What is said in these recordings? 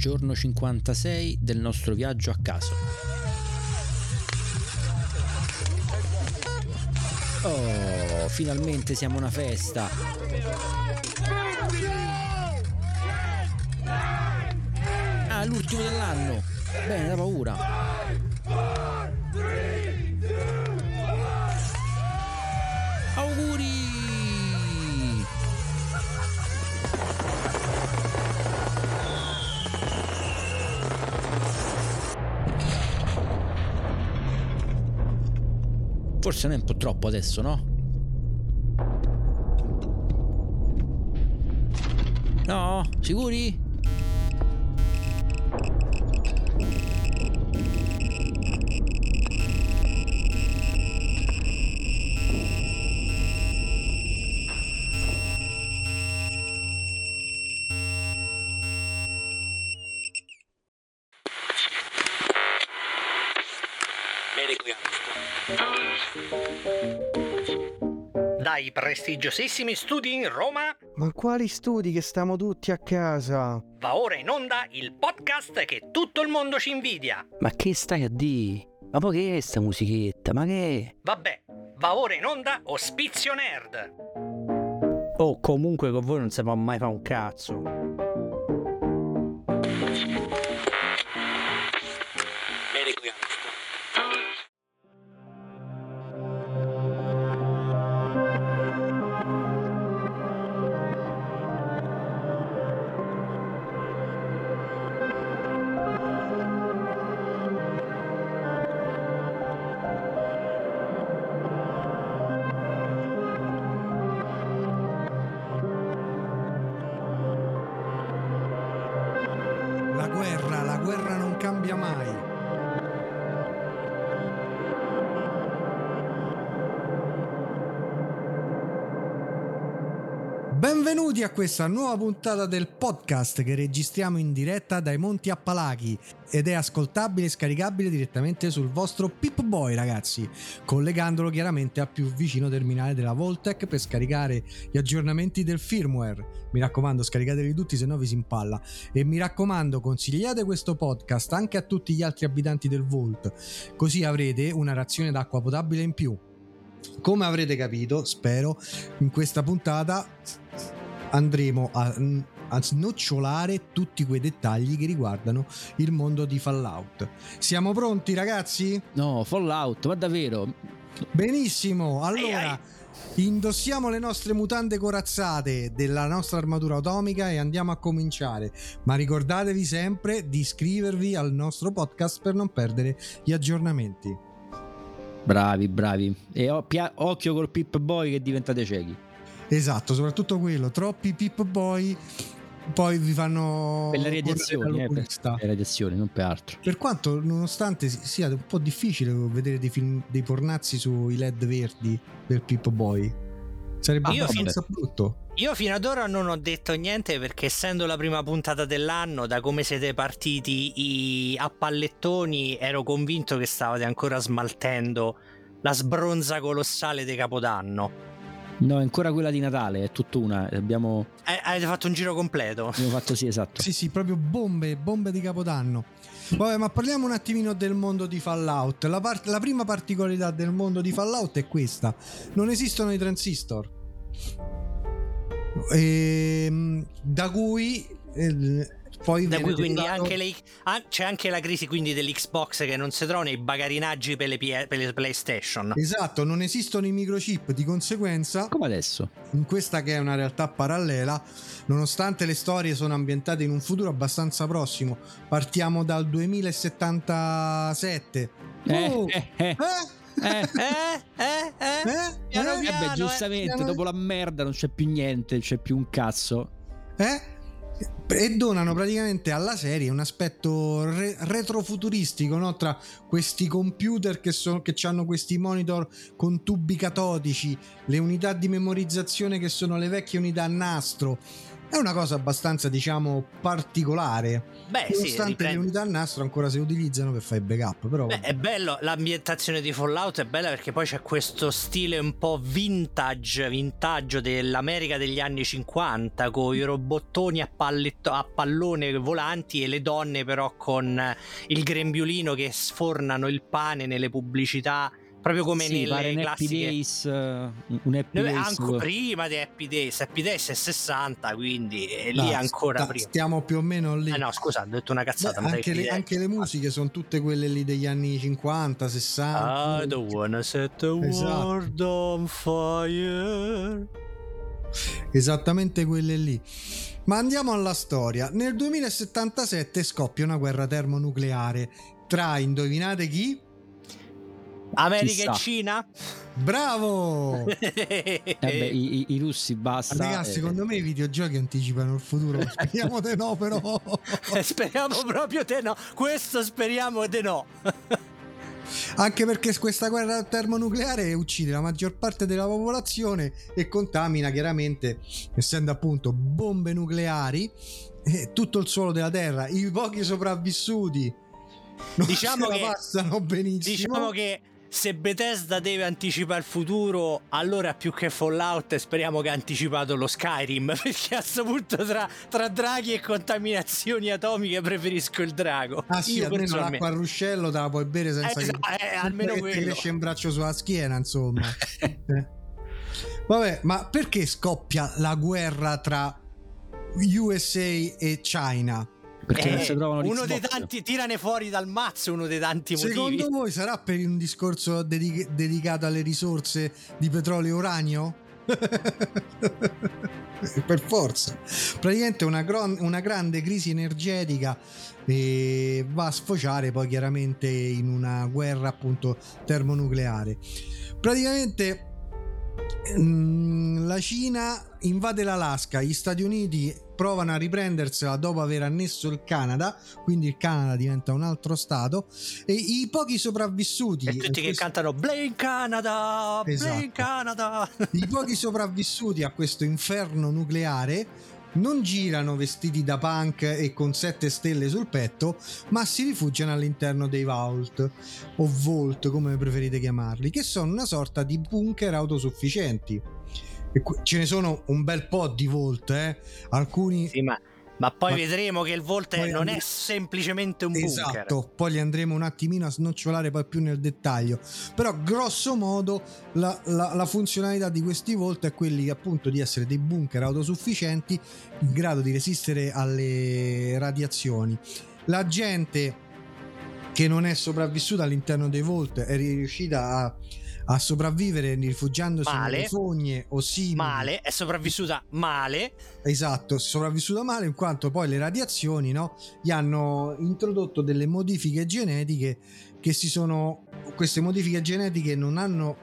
giorno 56 del nostro viaggio a caso. Oh, finalmente siamo una festa. Ah, l'ultimo dell'anno. Bene, da paura. Forse non è un po' troppo adesso, no? No, sicuri? Prestigiosissimi studi in Roma Ma quali studi che stiamo tutti a casa? va ora in onda il podcast che tutto il mondo ci invidia. Ma che stai a di? Ma poi che è sta musichetta? Ma che è? Vabbè, va ora in onda Ospizio Nerd. Oh, comunque con voi non si può mai fare un cazzo. Benvenuti a questa nuova puntata del podcast che registriamo in diretta dai Monti Appalachi ed è ascoltabile e scaricabile direttamente sul vostro Pip Boy ragazzi, collegandolo chiaramente al più vicino terminale della Voltec per scaricare gli aggiornamenti del firmware. Mi raccomando, scaricateli tutti se no vi si impalla e mi raccomando, consigliate questo podcast anche a tutti gli altri abitanti del Volt, così avrete una razione d'acqua potabile in più. Come avrete capito, spero, in questa puntata andremo a, a snocciolare tutti quei dettagli che riguardano il mondo di Fallout. Siamo pronti ragazzi? No, Fallout, ma davvero? Benissimo, allora indossiamo le nostre mutande corazzate della nostra armatura atomica e andiamo a cominciare. Ma ricordatevi sempre di iscrivervi al nostro podcast per non perdere gli aggiornamenti. Bravi, bravi. E o- pia- occhio col Pip Boy che diventate ciechi. Esatto, soprattutto quello, troppi Pip Boy poi vi fanno Per le correre radiazioni, eh, per, per le radiazioni, non per altro. Per quanto nonostante si- sia un po' difficile vedere dei film dei pornazzi sui LED verdi del Pip Boy. Sarebbe Io abbastanza brutto. Io fino ad ora non ho detto niente perché essendo la prima puntata dell'anno, da come siete partiti i- a pallettoni, ero convinto che stavate ancora smaltendo la sbronza colossale di Capodanno. No, è ancora quella di Natale, è tutta una. Abbiamo, Eh, avete fatto un giro completo. abbiamo fatto sì, esatto. Sì, sì, proprio bombe, bombe di Capodanno. Vabbè, ma parliamo un attimino del mondo di Fallout. La, par- la prima particolarità del mondo di Fallout è questa: non esistono i transistor. Ehm, da cui eh, poi Da cui quindi derivato- anche le- ah, c'è anche la crisi quindi dell'Xbox che non si trova nei bagarinaggi per le, P- per le PlayStation. Esatto, non esistono i microchip, di conseguenza Come adesso? in questa che è una realtà parallela, nonostante le storie sono ambientate in un futuro abbastanza prossimo, partiamo dal 2077. Eh, Oh, eh, eh. eh? Eh, Eh, eh, eh. Eh? Piano Eh? eh piano, beh, giustamente, piano- dopo la merda non c'è più niente, non c'è più un cazzo. Eh? E donano praticamente alla serie un aspetto re- retrofuturistico no? tra questi computer che, sono, che hanno questi monitor con tubi catodici, le unità di memorizzazione che sono le vecchie unità a nastro, è una cosa abbastanza, diciamo, particolare. Beh, sì, Nonostante le riprende- unità al nastro ancora si utilizzano per fare backup, però Beh, è bello, l'ambientazione di Fallout è bella perché poi c'è questo stile un po' vintage, vintaggio dell'America degli anni 50 con i robottoni a, palletto- a pallone volanti e le donne però con il grembiulino che sfornano il pane nelle pubblicità, proprio come sì, nelle un Happy classiche... Days, un Happy Days anche prima di Happy Days, Happy Days è 60, quindi eh, lì è ancora sta- prima. Stiamo più o meno lì. Eh no, scusa, ho detto una Beh, cazzata. ma anche, le, anche le musiche sono tutte quelle lì degli anni 50, 60. I don't wanna set the Esatto. world on fire. Esattamente quelle lì. Ma andiamo alla storia. Nel 2077 scoppia una guerra termonucleare tra, indovinate chi? America e Cina? Bravo! Eh beh, i, i- i russi basta. Ragazzi, eh, secondo me i videogiochi anticipano il futuro. Speriamo di no, però. Eh, speriamo proprio te no. Questo speriamo te no. Anche perché questa guerra termonucleare uccide la maggior parte della popolazione e contamina chiaramente, essendo appunto bombe nucleari, eh, tutto il suolo della Terra. I pochi sopravvissuti non Diciamo che- passano benissimo. Diciamo che se Bethesda deve anticipare il futuro, allora più che Fallout speriamo che ha anticipato lo Skyrim, perché a questo punto tra, tra draghi e contaminazioni atomiche preferisco il drago. Ah sì, Io almeno l'acqua a ruscello te la puoi bere senza Eh, esatto, che, eh, almeno che ti esce un braccio sulla schiena, insomma. Eh. Vabbè, ma perché scoppia la guerra tra USA e China? Perché non Eh, si trovano uno dei tanti, tirane fuori dal mazzo uno dei tanti motivi. Secondo voi sarà per un discorso dedi- dedicato alle risorse di petrolio e uranio? per forza. Praticamente una, gron- una grande crisi energetica eh, va a sfociare poi chiaramente in una guerra appunto termonucleare. Praticamente mm, la Cina invade l'Alaska, gli Stati Uniti provano a riprendersela dopo aver annesso il Canada, quindi il Canada diventa un altro stato e i pochi sopravvissuti E tutti che questo- cantano Blame Canada, Blame Esatto. Canada. i pochi sopravvissuti a questo inferno nucleare non girano vestiti da punk e con sette stelle sul petto, ma si rifugiano all'interno dei Vault o Vault, come preferite chiamarli, che sono una sorta di bunker autosufficienti. Ce ne sono un bel po' di Vault, eh? Alcuni Sì, ma, ma poi Ma- vedremo che il Volt non è and- semplicemente un bunker. Esatto, poi li andremo un attimino a snocciolare poi più nel dettaglio. Però grosso modo la, la- la funzionalità di questi Volt è quelli appunto di essere dei bunker autosufficienti in grado di resistere alle radiazioni. La gente che non è sopravvissuta all'interno dei Volt è riuscita a, a sopravvivere rifugiandosi Male. nelle fogne o simili. Male, è sopravvissuta male. Esatto, è sopravvissuta male in quanto poi le radiazioni no, gli hanno introdotto delle modifiche genetiche che si sono queste modifiche genetiche non hanno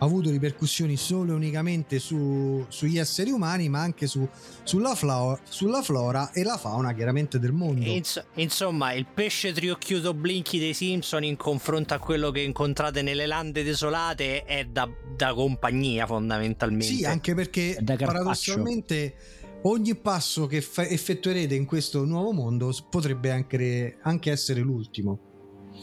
avuto ripercussioni solo e unicamente su- sugli esseri umani ma anche su- sulla, flora, sulla flora e la fauna chiaramente del mondo. Ins- insomma, il pesce triocchiuto Blinky dei Simpson in confronto a quello che incontrate nelle lande desolate è da, da compagnia fondamentalmente. sì anche perché paradossalmente ogni passo che fa- effettuerete in questo nuovo mondo potrebbe anche, anche essere l'ultimo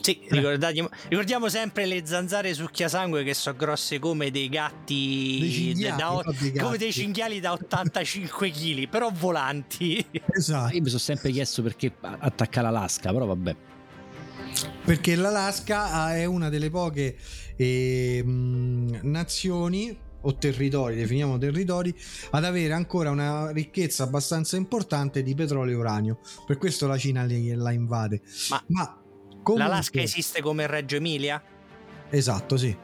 Sì, ricordati- ricordiamo sempre le zanzare succhiasangue che sono grosse come dei gatti, Dei cinghiali, da- dei come gatti. dei cinghiali da 85 kg, però volanti. esatto Io mi sono sempre chiesto perché attaccare l'Alaska, però vabbè. perché l'Alaska ah, è una delle poche ehm, nazioni o territori, definiamo territori, ad avere ancora una ricchezza abbastanza importante di petrolio e uranio. Per questo la Cina la invade. Ma comunque- L'Alaska esiste come Reggio Emilia? Esatto, sì.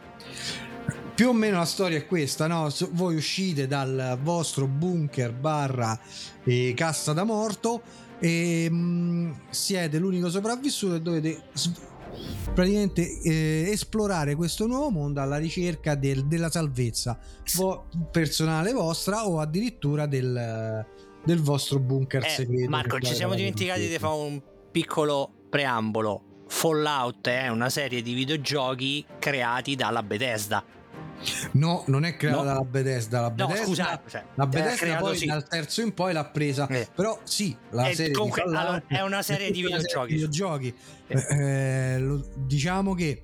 Più o meno la storia è questa, no? Voi uscite dal vostro bunker barra eh, cassa da morto e mm, siete l'unico sopravvissuto e dovete praticamente eh, esplorare questo nuovo mondo alla ricerca del- della salvezza vo- personale vostra o addirittura del, del vostro bunker Eh, segreto. Marco, ci siamo dimenticati di fare un piccolo preambolo. Fallout è una serie di videogiochi creati dalla Bethesda. No, non è creata No. dalla Bethesda. La No, Bethesda, scusa, cioè, la era Bethesda creato poi sì. dal terzo in poi l'ha presa. Eh. Però sì, la Eh, serie comunque, allora, è una serie di videogiochi. videogiochi. Eh, lo- diciamo che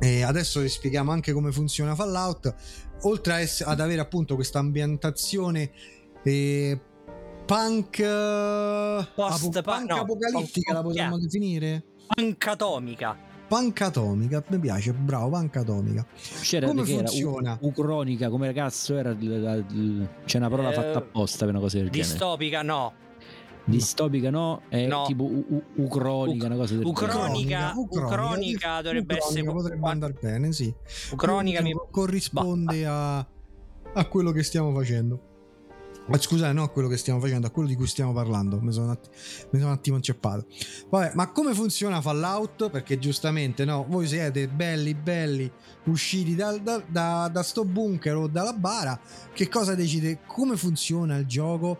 eh, adesso vi spieghiamo anche come funziona Fallout. Oltre a ess- ad avere appunto questa ambientazione eh, punk, eh, Post- apo- punk no, apocalittica, la post- potremmo definire? Anche atomica. Punk atomica, mi piace, bravo, punk atomica. C'era Come che era? funziona? U- Ucronica, come cazzo era? C'è una parola Eh, fatta apposta per una cosa del genere. Distopica, no. Distopica no, è No. tipo u- u- ucronica, Uc- una cosa del Ucronica. genere. Ucronica dovrebbe Ucronica essere- potrebbe andare bene, sì. Ucronica mi... Diciamo, corrisponde a, a quello che stiamo facendo. Ma scusate, no quello che stiamo facendo, a quello di cui stiamo parlando. Mi sono, un atti- mi sono un attimo inceppato. Vabbè, ma come funziona Fallout? Perché giustamente, no, voi siete belli, belli, usciti dal- da, da, da sto bunker o dalla bara. Che cosa decide? Come funziona il gioco?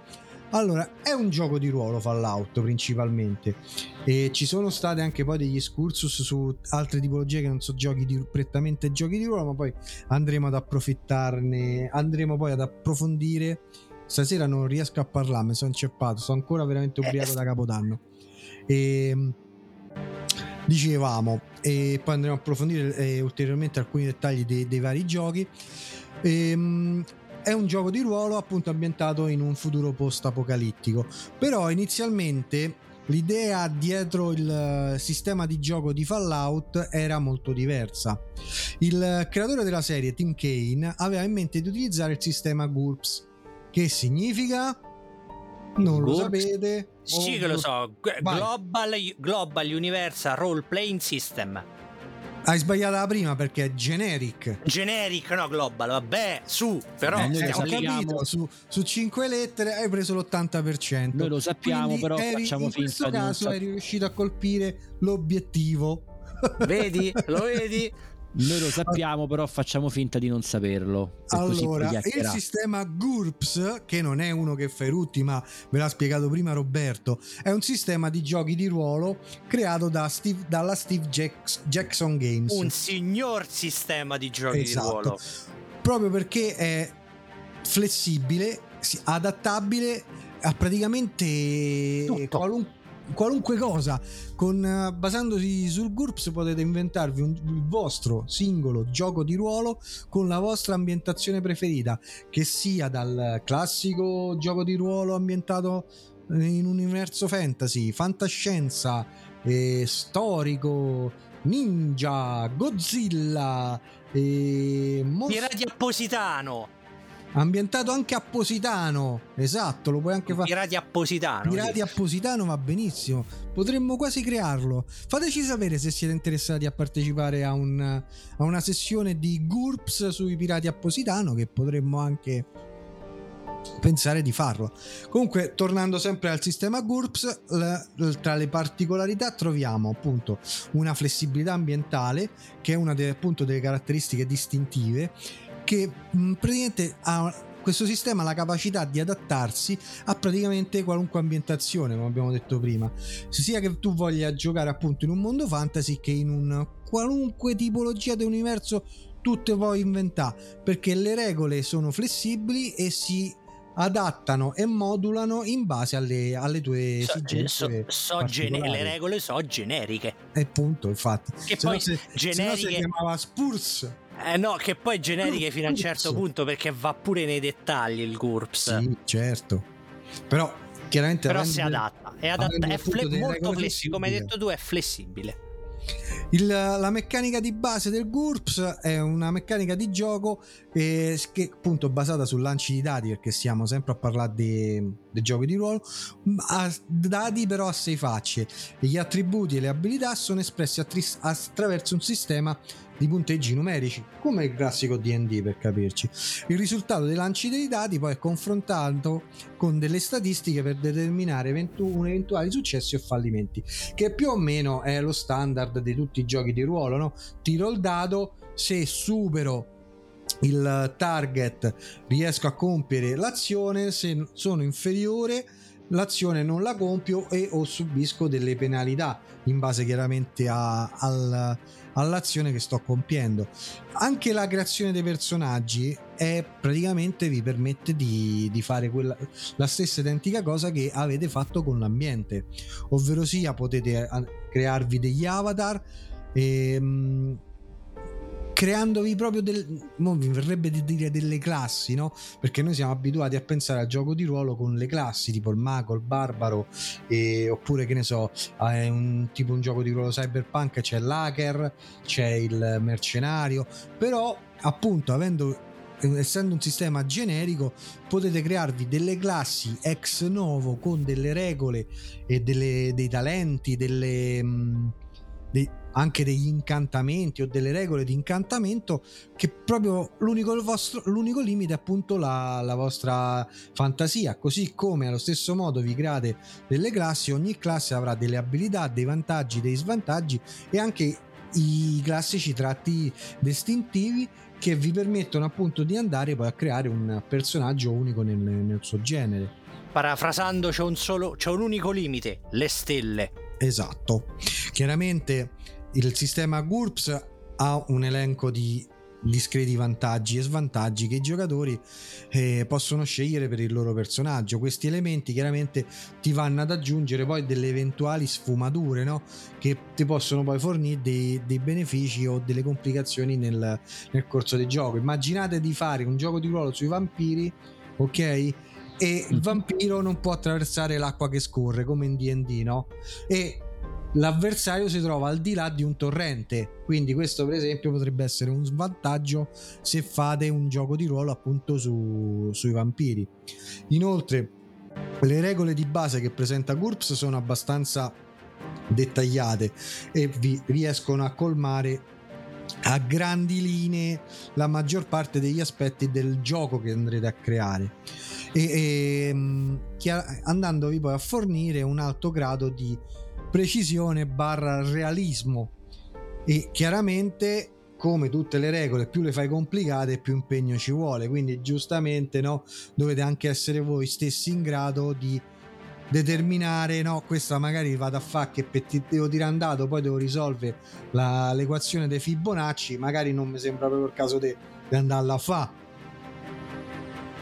Allora, è un gioco di ruolo Fallout principalmente. E ci sono state anche poi degli excursus su altre tipologie che non sono giochi di, prettamente giochi di ruolo, ma poi andremo ad approfittarne, andremo poi ad approfondire. Stasera non riesco a parlare, mi sono inceppato, sto ancora veramente ubriaco da Capodanno. E dicevamo, e poi andremo a approfondire eh, ulteriormente alcuni dettagli dei, dei vari giochi. Ehm, è un gioco di ruolo appunto ambientato in un futuro post-apocalittico, però inizialmente l'idea dietro il sistema di gioco di Fallout era molto diversa. Il creatore della serie, Tim Kane, aveva in mente di utilizzare il sistema GURPS, che significa... Non lo sapete? Sì che lo so. Global, Global Universal Role Playing System. Hai sbagliato la prima perché è generic. Generic, no global. Vabbè, su. Però Eh, Eh, ho capito, su, su 5 lettere hai preso l'80%. Noi lo sappiamo, Quindi però eri- facciamo in finta questo di non caso sap- eri riuscito a colpire l'obiettivo. Vedi? Lo vedi? Noi lo sappiamo, però facciamo finta di non saperlo. Allora, il sistema GURPS, che non è uno che fa i rutti, ma ve l'ha spiegato prima Roberto, è un sistema di giochi di ruolo creato da Steve- dalla Steve Jacks- Jackson Games. Un signor sistema di giochi Esatto. di ruolo. proprio perché è flessibile, si- adattabile a praticamente Tutto. qualun- qualunque cosa. Con, eh, basandosi sul GURPS potete inventarvi un- il vostro singolo gioco di ruolo con la vostra ambientazione preferita, che sia dal classico gioco di ruolo ambientato in un universo fantasy, fantascienza, eh, storico, ninja, Godzilla, e mos- Pirati a Positano. Ambientato anche a Positano. Esatto, lo puoi anche fare. Pirati a Positano. Pirati sì. a Positano va benissimo. Potremmo quasi crearlo. Fateci sapere se siete interessati a partecipare a, un- a una sessione di GURPS sui Pirati a Positano, che potremmo anche pensare di farlo. Comunque, tornando sempre al sistema GURPS, tra le particolarità troviamo appunto una flessibilità ambientale, che è una delle, appunto, delle caratteristiche distintive, che mh, praticamente ha questo sistema ha la capacità di adattarsi a praticamente qualunque ambientazione, come abbiamo detto prima, sia che tu voglia giocare appunto in un mondo fantasy che in un qualunque tipologia di universo tu te puoi inventare, perché le regole sono flessibili e si adattano e modulano in base alle, alle tue So- esigenze. so- so gene- le regole so generiche. E punto, infatti. Che Se no poi se- se no si generiche. chiamava Spurs. Eh no, che poi generiche fino a un certo punto perché va pure nei dettagli il GURPS. Sì, certo. Però chiaramente Però si adatta. È, adatta, è fle- molto flessibile. Come hai detto tu, è flessibile. Il- la meccanica di base del GURPS è una meccanica di gioco eh, che appunto basata su lanci di dati perché stiamo sempre a parlare di, di giochi di ruolo ma dati però a sei facce gli attributi e le abilità sono espressi attris- attraverso un sistema di punteggi numerici come il classico D&D per capirci il risultato dei lanci dei dati poi è confrontato con delle statistiche per determinare eventu- eventuali successi o fallimenti che più o meno è lo standard di tutti i giochi di ruolo, no? Tiro il dado, se supero il target riesco a compiere l'azione, se sono inferiore l'azione non la compio e o subisco delle penalità in base chiaramente a, al, all'azione che sto compiendo. Anche la creazione dei personaggi è praticamente vi permette di, di fare quella, la stessa identica cosa che avete fatto con l'ambiente, ovvero sia potete eh, crearvi degli avatar e, ehm, creandovi proprio del mi verrebbe di dire delle classi no? Perché noi siamo abituati a pensare al gioco di ruolo con le classi tipo il mago il barbaro e, oppure che ne so è un tipo un gioco di ruolo cyberpunk c'è l'hacker c'è il mercenario però appunto avendo essendo un sistema generico potete crearvi delle classi ex novo con delle regole e delle, dei talenti delle dei, anche degli incantamenti o delle regole di incantamento che proprio l'unico, vostro, l'unico limite è appunto la, la, vostra fantasia. Così come allo stesso modo vi create delle classi ogni classe avrà delle abilità dei vantaggi dei svantaggi e anche i classici tratti distintivi che vi permettono appunto di andare poi a creare un personaggio unico nel, nel suo genere. Parafrasando c'è un solo c'è un unico limite le stelle. Esatto. Chiaramente il sistema GURPS ha un elenco di discreti vantaggi e svantaggi che i giocatori eh, possono scegliere per il loro personaggio. Questi elementi chiaramente ti vanno ad aggiungere poi delle eventuali sfumature no? che ti possono poi fornire dei, dei benefici o delle complicazioni nel, nel, corso del gioco. Immaginate di fare un gioco di ruolo sui vampiri, ok? E il vampiro non può attraversare l'acqua che scorre come in DD, no? E l'avversario si trova al di là di un torrente. Quindi questo per esempio potrebbe essere un svantaggio se fate un gioco di ruolo appunto su, sui vampiri. Inoltre le regole di base che presenta GURPS sono abbastanza dettagliate e vi riescono a colmare a grandi linee la maggior parte degli aspetti del gioco che andrete a creare e, e ehm, andandovi poi a fornire un alto grado di precisione barra realismo. E chiaramente come tutte le regole più le fai complicate più impegno ci vuole. Quindi giustamente no dovete anche essere voi stessi in grado di determinare no questa magari vado a fare che devo tirare andato poi devo risolvere la, l'equazione dei Fibonacci magari non mi sembra proprio il caso di andarla a fare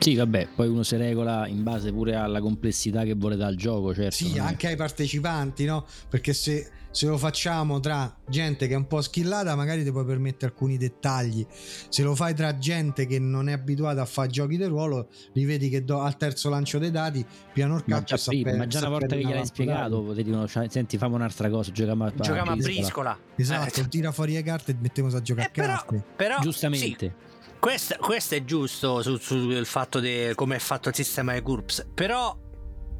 sì, vabbè, poi uno si regola in base pure alla complessità che vuole dal gioco, certo. Sì, anche ai partecipanti, no? Perché se, se, lo facciamo tra gente che è un po' skillata, magari ti puoi permettere alcuni dettagli. Se lo fai tra gente che non è abituata a fare giochi di ruolo, li vedi che do, al terzo lancio dei dati, piano il calcio ma, per, ma già una volta che gliel'hai spiegato, ti dicono, senti, fammi un'altra cosa, giochiamo a, giochiamo a briscola. Esatto, eh. tira fuori le carte e mettiamo a giocare eh, a carte. Però, Giustamente. Sì questo, questo è giusto sul, sul fatto di come è fatto il sistema di GURPS, però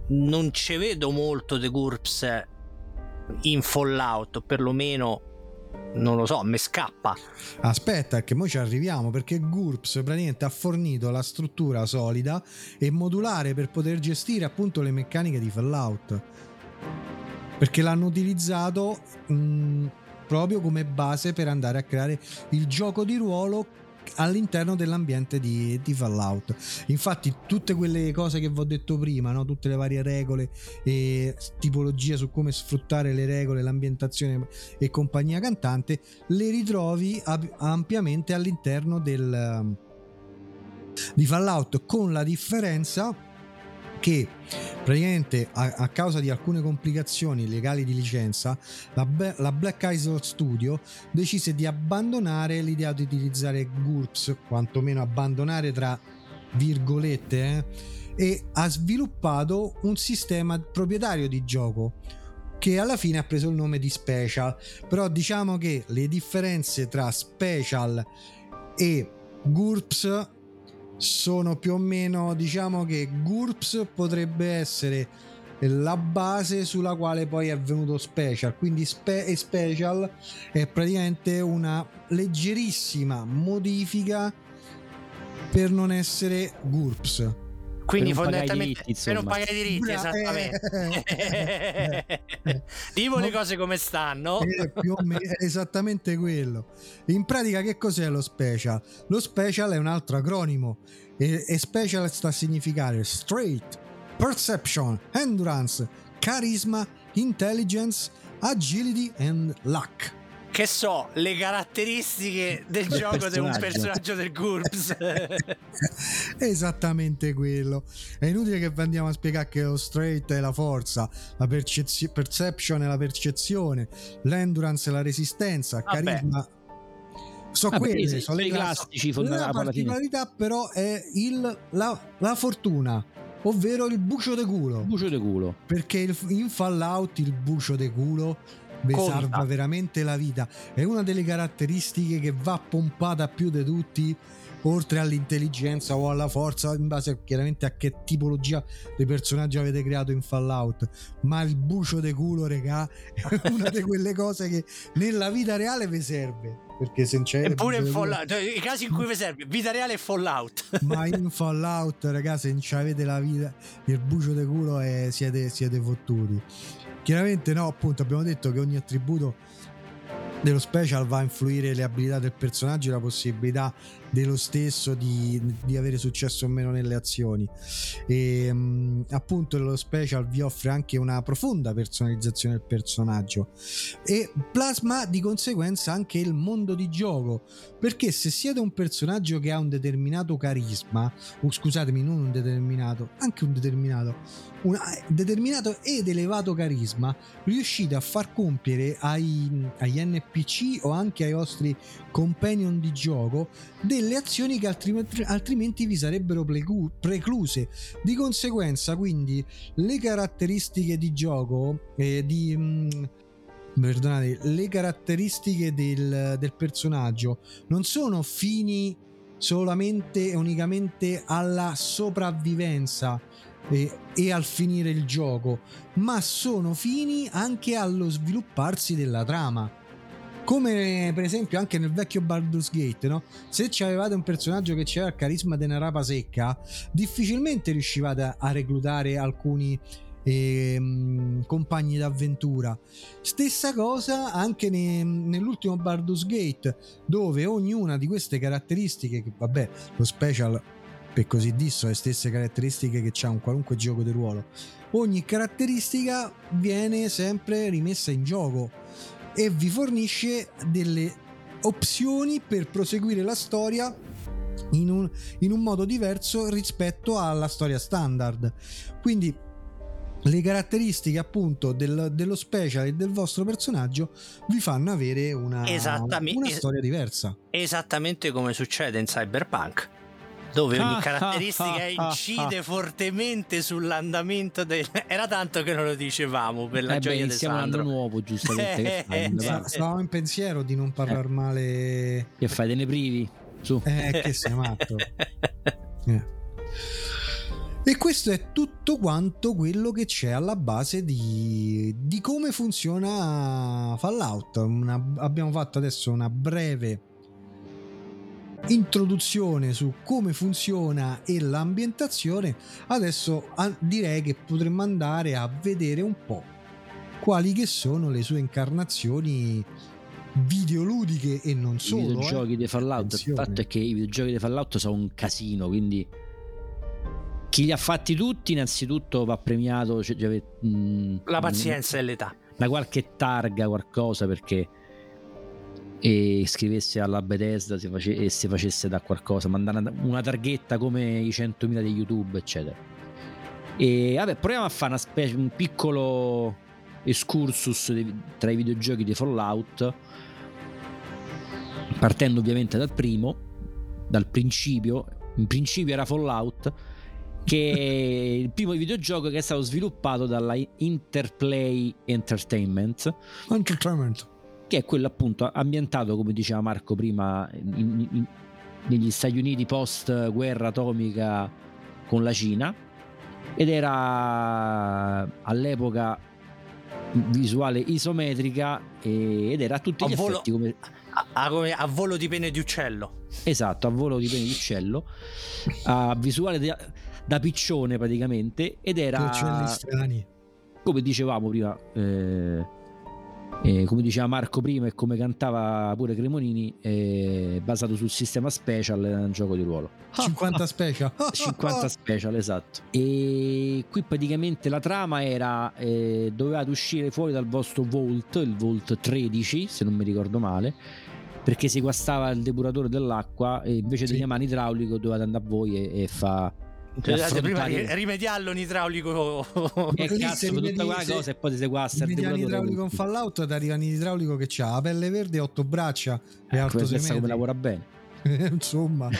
non ci vedo molto di GURPS in Fallout, perlomeno non lo so, mi scappa. Aspetta, che noi ci arriviamo perché GURPS praticamente ha fornito la struttura solida e modulare per poter gestire appunto le meccaniche di Fallout. Perché l'hanno utilizzato mh, proprio come base per andare a creare il gioco di ruolo all'interno dell'ambiente di, di, Fallout. Infatti, tutte quelle cose che vi ho detto prima, no? tutte le varie regole e tipologie su come sfruttare le regole, l'ambientazione e compagnia cantante, le ritrovi ampiamente all'interno del, di Fallout, con la differenza che praticamente a, a, causa di alcune complicazioni legali di licenza la, la Black Isle Studio decise di abbandonare l'idea di utilizzare GURPS quantomeno abbandonare tra virgolette eh, e ha sviluppato un sistema proprietario di gioco che alla fine ha preso il nome di Special. Però diciamo che le differenze tra Special e GURPS sono più o meno diciamo che GURPS potrebbe essere la base sulla quale poi è venuto Special. Quindi spe- Special è praticamente una leggerissima modifica per non essere GURPS quindi per fondamentalmente diritti, per non pagare i diritti, Bra- esattamente. Eh, Dico le cose come stanno. Eh, più o meno, è esattamente quello. In pratica, che cos'è lo special? Lo special è un altro acronimo e, e special sta a significare straight, perception, endurance, charisma, intelligence, agility and luck. Che so, le caratteristiche del Del gioco di un personaggio. del GURPS. Esattamente quello. È inutile che vi andiamo a spiegare che lo straight è la forza, la percezio- perception è la percezione, l'endurance è la resistenza, il Vabbè. carisma. So Vabbè, quelle, sì, sono le i classi. classici fondamentali La particolarità però è il- la, la fortuna, ovvero il bucio de culo. Bucio di culo. Perché il- in Fallout il bucio de culo vi Conta. salva veramente la vita. È una delle caratteristiche che va pompata più di tutti, oltre all'intelligenza o alla forza, in base chiaramente a che tipologia di personaggio avete creato in Fallout. Ma il bucio de culo, regà, è una di quelle cose che nella vita reale vi serve. Perché il Eppure in Fallout, cioè, i casi in cui vi serve, vita reale e Fallout. ma in Fallout, ragazzi, se non avete la vita, il bucio de culo e siete, siete fottuti. Chiaramente, no, appunto, abbiamo detto che ogni attributo dello special va a influire le abilità del personaggio e la possibilità dello stesso di, di avere successo o meno nelle azioni. E mm, appunto, lo special vi offre anche una profonda personalizzazione del personaggio e plasma di conseguenza anche il mondo di gioco perché se siete un personaggio che ha un determinato carisma, o scusatemi, non un determinato, anche un determinato, un determinato ed elevato carisma, riuscite a far compiere ai, agli NPC o anche ai vostri companion di gioco delle azioni che altrimenti, altrimenti vi sarebbero precluse. Di conseguenza, quindi, le caratteristiche di gioco eh, di. mm, Perdonate, le caratteristiche del, del personaggio non sono fini solamente e unicamente alla sopravvivenza e, e al finire il gioco, ma sono fini anche allo svilupparsi della trama. Come per esempio anche nel vecchio Baldur's Gate, no? Se avevate un personaggio che aveva il carisma di una rapa secca, difficilmente riuscivate a, reclutare alcuni ehm, compagni d'avventura. Stessa cosa anche ne- nell'ultimo Baldur's Gate, dove ognuna di queste caratteristiche, che vabbè, lo special per così dire sono le stesse caratteristiche che c'ha un qualunque gioco di ruolo. Ogni caratteristica viene sempre rimessa in gioco e vi fornisce delle opzioni per proseguire la storia in un, in un modo diverso rispetto alla storia standard. Quindi le caratteristiche appunto del- dello special e del vostro personaggio vi fanno avere una, una storia diversa. Esattamente come succede in Cyberpunk, dove ogni Ah, caratteristica ah, ah, incide ah. fortemente sull'andamento del... Era tanto che non lo dicevamo per la Eh beh, gioia di iniziamo un anno Sandro. nuovo, giustamente. Eh, parli? Stavamo in pensiero di non parlare male. Che fai? Te ne privi? Su. Eh, che sei matto. Eh. E questo è tutto quanto quello che c'è alla base di, di come funziona Fallout. Una- abbiamo fatto adesso una breve introduzione su come funziona e l'ambientazione. Adesso ah, direi che potremmo andare a vedere un po' quali che sono le sue incarnazioni videoludiche e non I solo. eh. videogiochi di Fallout. Il Attenzione. fatto è che i videogiochi di Fallout sono un casino, quindi chi li ha fatti tutti, innanzitutto va premiato. Cioè, mh, La pazienza e l'età. Una qualche targa, qualcosa perché e scrivesse alla Bethesda si face- e si facesse da qualcosa, mandare una- una targhetta come i 100.000 di YouTube, eccetera. E vabbè, proviamo a fare una specie, un piccolo excursus di- tra i videogiochi di Fallout, partendo ovviamente dal primo, dal principio. In principio era Fallout, che è il primo videogioco che è stato sviluppato dalla Interplay Entertainment Entertainment. Che è quello appunto ambientato come diceva Marco prima in- in- negli Stati Uniti post guerra atomica con la Cina ed era all'epoca visuale isometrica e- ed era a tutti A gli volo- effetti come A, a- a volo di pene di uccello. esatto a volo di pene di uccello a visuale da, da piccione praticamente ed era uccelli strani. come dicevamo prima, eh, eh, come diceva Marco prima e come cantava pure Cremonini, eh, basato sul sistema special, è un gioco di ruolo. 50 special. 50 special, esatto. E qui praticamente la trama era eh, dovevate uscire fuori dal vostro Vault, il Vault 13, se non mi ricordo male, perché si guastava il depuratore dell'acqua e invece Sì. di chiamare idraulico dovevate andare a voi e, e fa Scusate, prima affrontare- ri- rimediarlo un idraulico. e cazzo per tutta quella cosa e poi ti il Vediamo depuratore idraulico in Fallout, ti arriva un idraulico che ha la pelle verde, otto braccia e ecco, alto per 6 questo come metri. lavora bene Insomma,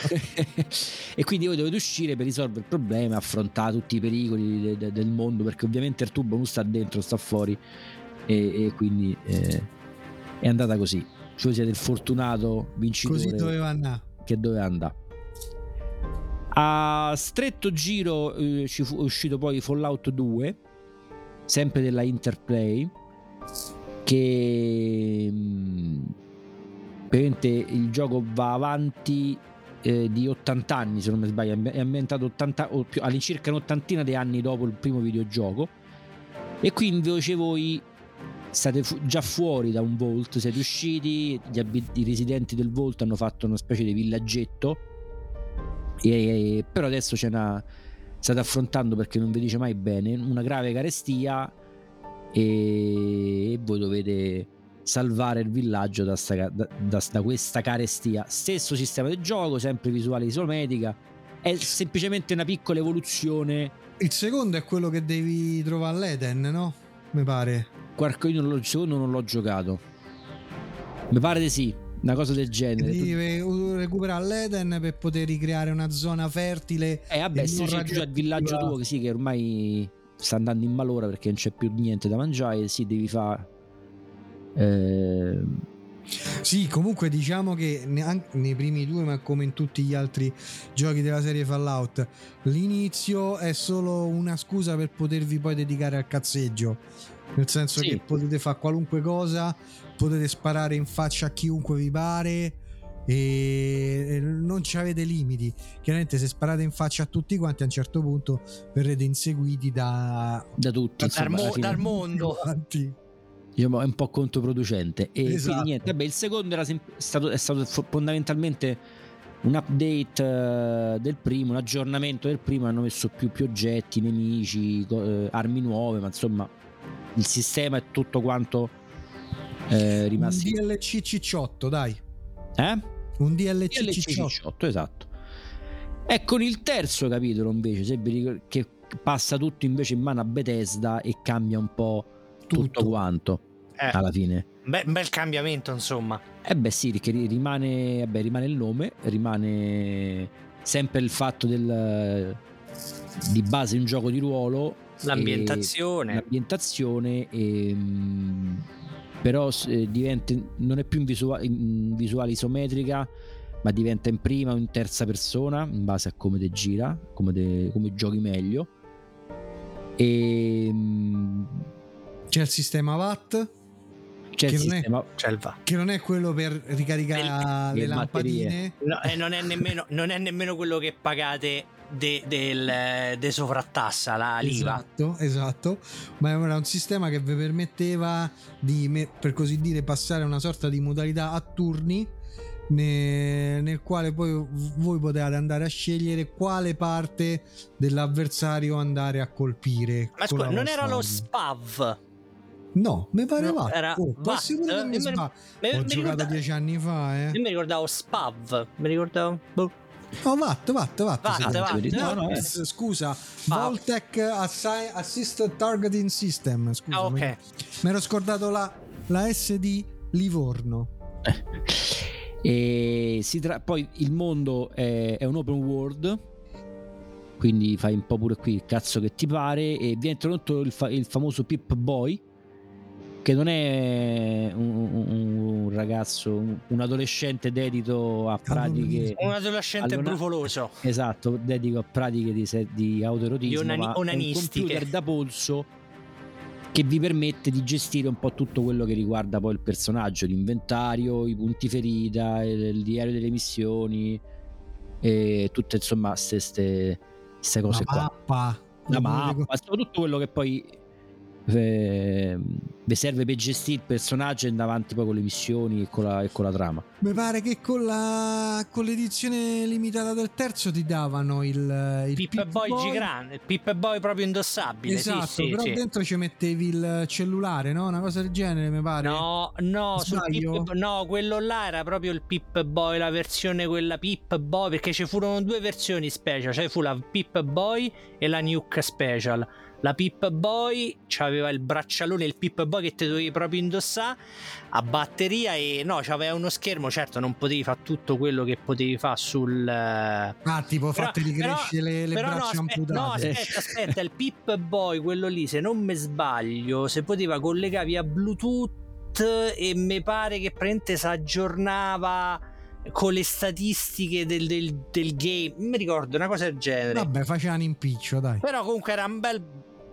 e quindi voi dovete uscire per risolvere il problema, affrontare tutti i pericoli de- de- del mondo, perché ovviamente il tubo non sta dentro, sta fuori, e, e quindi eh, è andata così. Voi siete il fortunato vincitore così doveva andare. che doveva andare. A stretto giro eh, fu uscito poi Fallout 2, sempre della Interplay, che mm, praticamente il gioco va avanti eh, di 80 anni, se non mi sbaglio, è ambientato 80, o più, all'incirca un'ottantina di anni dopo il primo videogioco. E quindi invece voi state fu- già fuori da un vault, siete usciti, gli abi- i residenti del vault hanno fatto una specie di villaggetto, e, però adesso c'è una, state affrontando perché non vi dice mai bene una grave carestia e, e voi dovete salvare il villaggio da, sta da- da- da questa carestia. Stesso sistema di gioco, sempre visuale isometrica, è semplicemente una piccola evoluzione. Il secondo è quello che devi trovare all'Eden, no? Mi pare. Quarco, io non l'ho, il secondo non l'ho giocato. Mi pare di sì, una cosa del genere. Devi recuperare l'Eden per poter ricreare una zona fertile. Eh vabbè, non c'è già il villaggio tuo che sì, che ormai sta andando in malora perché non c'è più niente da mangiare, sì, devi fare... Eh, Sì, comunque diciamo che nei primi due, ma come in tutti gli altri giochi della serie Fallout, l'inizio è solo una scusa per potervi poi dedicare al cazzeggio. Nel senso Sì. che potete fare qualunque cosa, potete sparare in faccia a chiunque vi pare e non ci avete limiti. Chiaramente se sparate in faccia a tutti quanti a un certo punto verrete inseguiti da da tutti, Dal insomma, mo- alla fine, dal mondo. quanti. diciamo, è un po' controproducente. E Esatto. quindi niente, vabbè, il secondo sem- stato, è stato fo- fondamentalmente un update eh, del primo, un aggiornamento del primo, hanno messo più, più oggetti, nemici, co- eh, armi nuove, ma insomma il sistema è tutto quanto eh, Un rimasto... DLC cicciotto, dai. Eh? Un DLC DLC cicciotto. 18, esatto. E con il terzo capitolo invece, se vi ricor- che passa tutto invece in mano a Bethesda e cambia un po' tutto, Tutto. quanto Eh, alla fine. be- bel cambiamento, insomma. Eh beh sì, perché ri- rimane, vabbè, rimane il nome, rimane sempre il fatto del di base un gioco di ruolo e- L'ambientazione. l'ambientazione e, mm, però eh, diventa, non è più in, visua- in visuale isometrica ma diventa in prima o in terza persona in base a come te gira come, te- come giochi meglio e mm, C'è il sistema VAT, c'è il Che non è- sistema Cioè il va. che non è quello per ricaricare Le- le le lampadine. No, e non è, nemmeno, non è nemmeno quello che pagate de, del, de sovrattassa, la l'IVA. Esatto, esatto, ma era un sistema che vi permetteva di, per così dire, passare una sorta di modalità a turni ne- nel quale poi voi potevate andare a scegliere quale parte dell'avversario andare a colpire. Ma scusa, non era lo. SPAV? No, mi pare No, era Oh, pure VAT? che mi. Mi- Ho mi giocato ricorda- dieci anni fa, eh. Io mi ricordavo SPAV, mi ricordavo. boh. No, VAT, VAT, VAT. VAT, sì. VAT, No, no, eh. scusa, Voltec Assi- Assisted Targeting System. Scusa, Ah, ok. mi ero scordato la, la S di Livorno. E si tra- poi il mondo è, è un open world, quindi fai un po' pure qui il cazzo che ti pare. E viene introdotto il, fa- il famoso Pip Boy, che non è un, un- un ragazzo, un, un adolescente dedito a pratiche. Un adolescente Allora- brufoloso. Esatto, dedico a pratiche di, di autoerotismo, Di onani- un computer da polso che vi permette di gestire un po' tutto quello che riguarda poi il personaggio, l'inventario, i punti ferita, il, il diario delle missioni e tutte insomma queste La cose qua. mappa. La mappa, potete- insomma, tutto quello che poi eh, vi serve per gestire il personaggio e andare avanti poi con le missioni e con la, e con la trama. Mi pare che con, la, con l'edizione limitata del terzo ti davano il, il Pip Boy gigante, il Pip Boy proprio indossabile. Esatto, sì, sì, però sì. dentro ci mettevi il cellulare, no? Una cosa del genere, mi pare. No, no? Pip- no, quello là era proprio il Pip Boy, la versione quella Pip Boy, perché ci furono due versioni special, cioè fu la Pip Boy e la Nuke Special. La Pip Boy c'aveva il braccialone, il Pip Boy che ti dovevi proprio indossare a batteria e no, c'aveva uno schermo, certo non potevi fare tutto quello che potevi fare sul... eh, Ah, tipo Però- fatti ricrescere le, le però no, braccia aspe- no, amputate. aspetta, aspetta, il Pip Boy, quello lì, se non mi sbaglio, se poteva collegare via Bluetooth e mi pare che praticamente si aggiornava con le statistiche del, del- del game. Mi ricordo una cosa del genere. Vabbè, faceva un impiccio, dai. Però comunque era un bel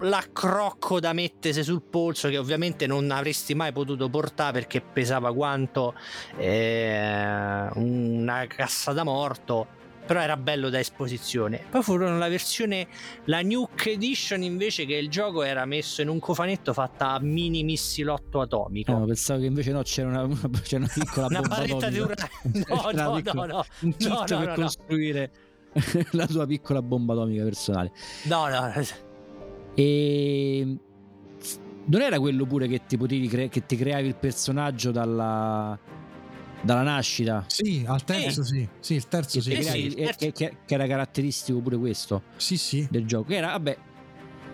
l'accrocco da mettersi sul polso che ovviamente non avresti mai potuto portare perché pesava quanto eh, una cassa da morto però era bello da esposizione. Poi furono la versione la Nuke Edition invece che il gioco era messo in un cofanetto fatta a mini missilotto atomico. No, pensavo che invece no, c'era una, una- c'era una piccola una bomba barretta di uranio. No no, piccola- no no. un No, no, per no, no. costruire la tua piccola bomba atomica personale. no no E non era quello pure che ti potevi cre- che ti creavi il personaggio dalla, dalla nascita? Sì, al terzo sì. Sì, il terzo Che, sì. Eh sì, creavi- il e- terzo- che- che- che era caratteristico pure questo Sì, sì. del gioco. Che era, vabbè,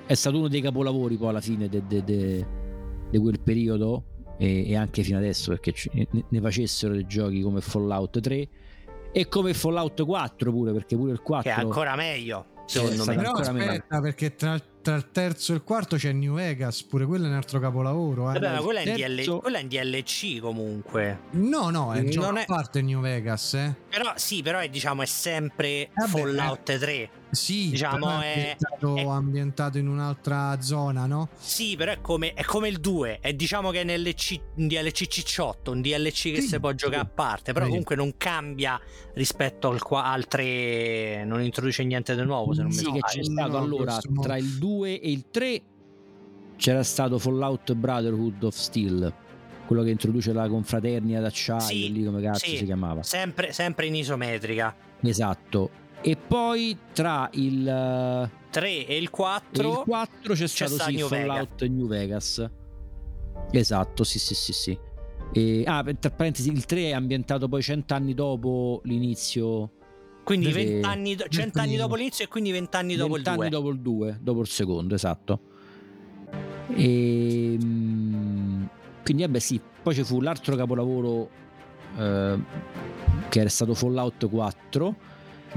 è stato uno dei capolavori poi alla fine di quel periodo e, e anche fino adesso perché ci- ne, facessero dei giochi come Fallout 3 e come Fallout 4 pure perché pure il 4 che è ancora meglio Sì, secondo è me Però ancora meglio. aspetta, perché tra, tra il terzo e il quarto c'è New Vegas, pure quello è un altro capolavoro. Eh. Vabbè, ma quella è, in terzo- DL quella è in DLC comunque No, no, è un Non è- a parte New Vegas, eh. Però sì, però è, diciamo è sempre Vabbè, Fallout 3. Sì, Diciamo, è- ambientato, è- ambientato in un'altra zona, no? Sì, però è come, è come il 2. È diciamo che è nel C- un DLC cicciotto, un DLC che Sì, si può giocare sì. a parte. Però Sì. comunque non cambia rispetto al, qua- al 3. Non introduce niente di nuovo. Se non mi sì No, che sbaglio. c'è stato no, allora tra il 2 e il 3 c'era stato Fallout Brotherhood of Steel quello che introduce la confraternita d'acciaio Sì, lì come cazzo sì. si chiamava Sempre, sempre in isometrica. esatto e poi tra il, eh, 3 e il e 4. il 4 c'è, stato sta sì, New Fallout New Vegas esatto sì sì sì sì e, ah tra parentesi il 3 è ambientato poi cent'anni dopo l'inizio Quindi Del- 20 anni, do- 100 anni primo. dopo l'inizio e quindi 20 anni dopo il 20 anni 2. dopo il 2, dopo il secondo, esatto. E, mm, quindi, vabbè, sì. Poi ci fu l'altro capolavoro eh, che era stato Fallout 4.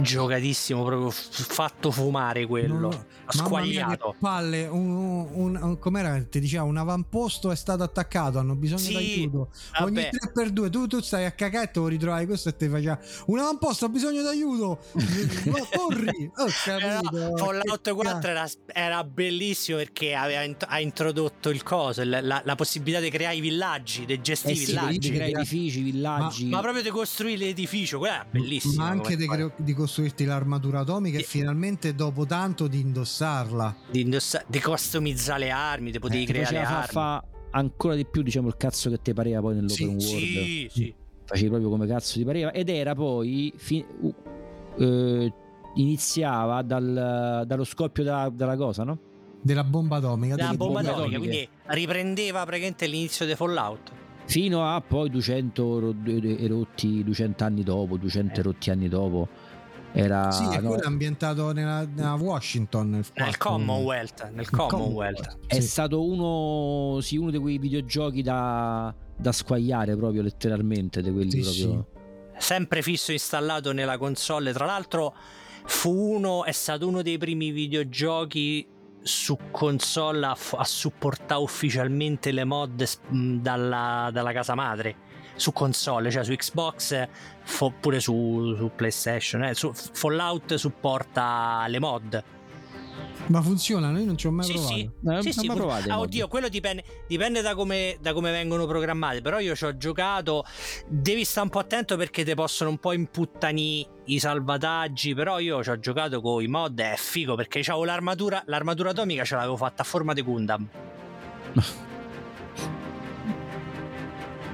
Giocatissimo, proprio fatto fumare quello. Che Squagliato. palle, un, un- un- com'era? Ti diceva un avamposto è stato attaccato, hanno bisogno Sì, d'aiuto. Ogni Vabbè. 3x2 tu, tu stai a cacetto, ritrovai questo e ti faceva un avamposto, ha bisogno d'aiuto. Ma corri! Ho Però capito. Fallout Che 4 era, era bellissimo perché aveva int- ha introdotto il coso, il- la, la possibilità di creare i villaggi, di gestire Eh i sì, villaggi. di creare Ma- edifici, villaggi. Ma proprio di costruire l'edificio, quella era bellissima. Ma anche di, cre- di costruirti l'armatura atomica e Sì. finalmente dopo tanto di indossarla. di, indossa- di customizzare le armi, di potevi Eh, creare le armi. fa, ancora di più, diciamo, il cazzo che ti pareva poi nell'open Sì, world. Sì, sì. Facevi proprio come cazzo ti pareva. Ed era poi. fi- uh, eh, iniziava dal- dallo scoppio da- della cosa, no? Della bomba atomica. Della bomba atomica, quindi riprendeva praticamente l'inizio di Fallout. fino a poi 200 ro- erotti 200 anni dopo 200 Eh. erotti anni dopo era Sì, no, è ambientato nella, nella Washington. nel Nel. Commonwealth, nel Commonwealth. è Sì. stato uno sì, uno di quei videogiochi da, da squagliare proprio letteralmente di quelli Sì, proprio sempre fisso installato nella console. Tra l'altro, fu uno, è stato uno dei primi videogiochi su console a, a supportare ufficialmente le mod mh, dalla, dalla casa madre. Su console, cioè su Xbox, fo- oppure su, su PlayStation. eh, su Fallout supporta le mod. Ma funzionano? Io non ci ho mai Sì, provato. sì. Eh, Sì, sì, mai ah, oddio, quello dipende, dipende da, come, da come vengono programmate. Però io ci ho giocato. Devi stare un po' attento perché ti possono un po' imputtani i salvataggi. Però io ci ho giocato con i mod. È figo perché c'avevo l'armatura. L'armatura atomica ce l'avevo fatta a forma di Gundam.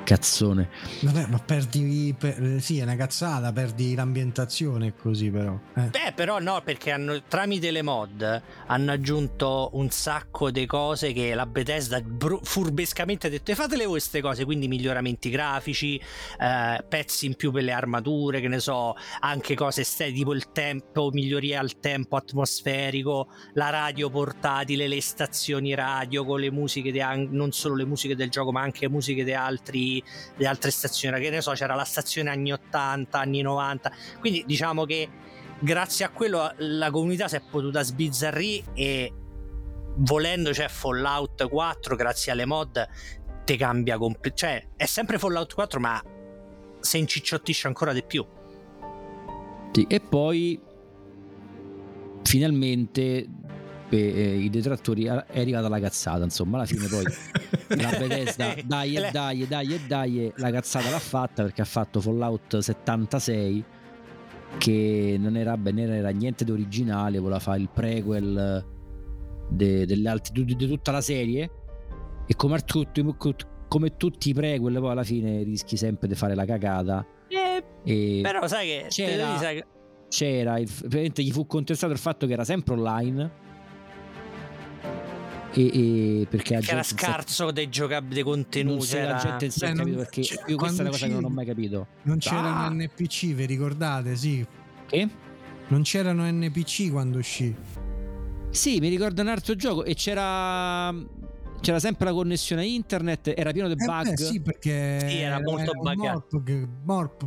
Cazzone. Vabbè, ma perdi. per- sì, è una cazzata, perdi l'ambientazione così, però. Eh. Beh, però no, perché hanno, tramite le mod hanno aggiunto un sacco di cose che la Bethesda bru- furbescamente ha detto "E fatele voi queste cose, quindi miglioramenti grafici, eh, pezzi in più per le armature, che ne so, anche cose estetiche, tipo il tempo, migliorie al tempo atmosferico, la radio portatile, le stazioni radio con le musiche, an- non solo le musiche del gioco, ma anche musiche di altri di altre stazioni, che ne so, c'era la stazione anni 80, anni 90, quindi diciamo che grazie a quello la comunità si è potuta sbizzarrire e volendo c'è Fallout 4 grazie alle mod te cambia comple- cioè è sempre Fallout 4 ma si incicciottisce ancora di più. Sì, E poi finalmente per eh, i detrattori è arrivata la cazzata, insomma, alla fine poi la Bethesda dai e dai e dai e dai la cazzata l'ha fatta perché ha fatto Fallout 76 che non era, non era niente di originale, voleva fare il prequel de- di, di tutta la serie. E come, come tutti i prequel poi alla fine rischi sempre di fare la cagata. Eh, però sai che c'era- te- sai che- c'era il, gli fu contestato il fatto che era sempre online e, e perché era scarso dei giocabili dei contenuti si- la era- gente non si è Beh, non- capito perché io questa è una quando cosa che non ho uscì- mai capito Non c'erano Ah! NPC, vi ricordate? Sì. che? Non c'erano NPC quando uscì. sì mi ricordo un altro gioco e c'era c'era sempre la connessione a internet era pieno di Eh bug beh, sì, perché Sì, era molto un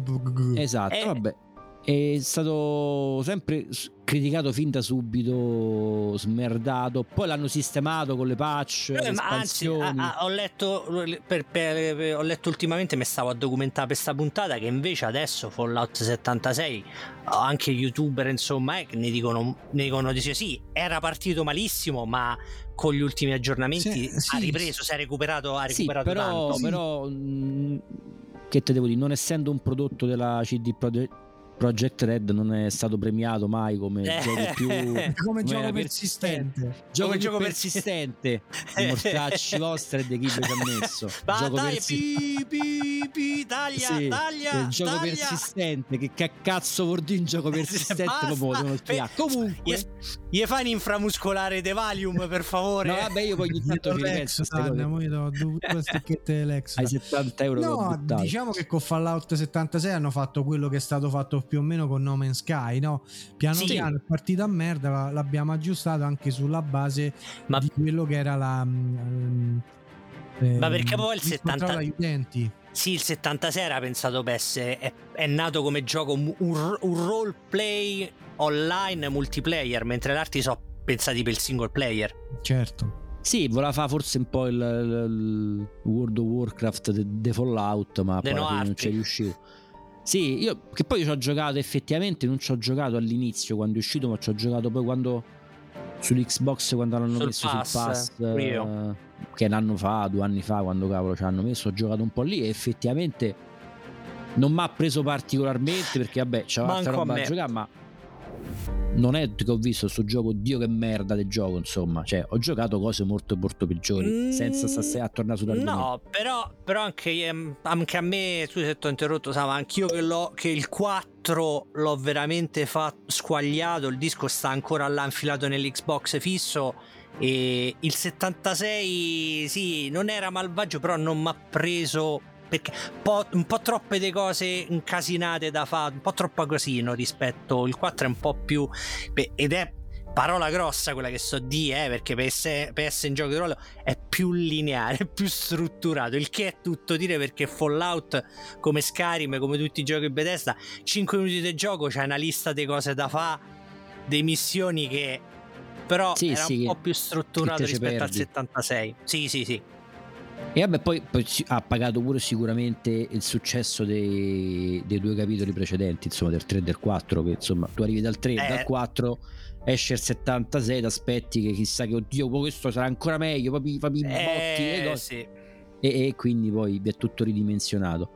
buggato. esatto Eh. vabbè è stato sempre criticato fin da subito smerdato poi l'hanno sistemato con le patch Eh, ma anzi, espansioni ah, ah, ho, letto, per- per- per- ho letto ultimamente, mi stavo a documentare per questa puntata che invece adesso Fallout 76, anche youtuber insomma, eh, ne, dicono, ne dicono di sì, sì, era partito malissimo, ma con gli ultimi aggiornamenti Sì, sì. ha ripreso, si è recuperato, ha Sì, recuperato però, tanto. però mh, che te devo dire, non essendo un prodotto della CD Projekt Project Red non è stato premiato mai come Eh. gioco più come gioco era persistente. gioco, gioco persistente i mortacci vostri e di chi ci ha messo Va, gioco dai, persi- pi, pi, pi, taglia, Sì, taglia, gioco taglia. persistente che, che cazzo vuol dire un gioco persistente proprio spiegare. comunque Gli, fai un inframuscolare de Valium per favore no vabbè io poi ogni tanto ci ripenso a Lex, queste Tania, cose mo io do due stecchette Lex. ai 70 euro che No, diciamo che con Fallout 76 hanno fatto quello che è stato fatto più o meno con No Man's Sky, no? Piano Sì. piano è partita a merda, la- l'abbiamo aggiustato anche sulla base Ma- di quello che era la... ehm, Ma perché poi il 70 incontrava gli utenti. Sì, il 76 era pensato per essere. È, è nato come gioco un, un roleplay online multiplayer, mentre gli altri sono pensati per il single player. Certo. Sì, voleva fare forse un po' il, il- World of Warcraft de, Fallout, ma De poi fine non ci è riuscito. Sì, io che poi ci ho giocato effettivamente, non ci ho giocato all'inizio quando è uscito, ma ci ho giocato poi quando sull'Xbox quando l'hanno Sul messo pass, sul pass eh, che un anno fa, due anni fa, quando cavolo ci hanno messo, ho giocato un po' lì e effettivamente non mi ha preso particolarmente perché vabbè, c'era altra roba da giocare, ma non è che ho visto sto gioco, Dio che merda del gioco, insomma, cioè ho giocato cose molto molto peggiori, Mm, senza stare a tornare sull'argomento. No, però, però anche, ehm, anche a me, tu se ti ho interrotto, Sama, anch'io che, che il 4 l'ho veramente fatto squagliato, il disco sta ancora là infilato nell'Xbox fisso. E il 76, sì, non era malvagio, però non mi ha preso. Perché un po', un po' troppe de cose incasinate da fare, un po' troppo casino rispetto. Il 4 è un po' più. Ed è parola grossa quella che so di, eh, perché per essere, per essere in gioco di ruolo è più lineare, è più strutturato, il che è tutto dire perché Fallout come Skyrim, come tutti i giochi Bethesda, 5 minuti di gioco c'è una lista di cose da fare, delle missioni che però Sì, era sì, un po' più strutturato rispetto al perdi. 76. Sì, sì, sì. E vabbè, poi, poi ha pagato pure sicuramente il successo dei, dei due capitoli precedenti, insomma, del 3 e del 4. Che insomma, tu arrivi dal 3 e Eh. dal 4, esce il 76, ti aspetti che chissà che oddio, questo sarà ancora meglio, proprio i botti, le Eh, cose. sì. E, e quindi poi vi è tutto ridimensionato.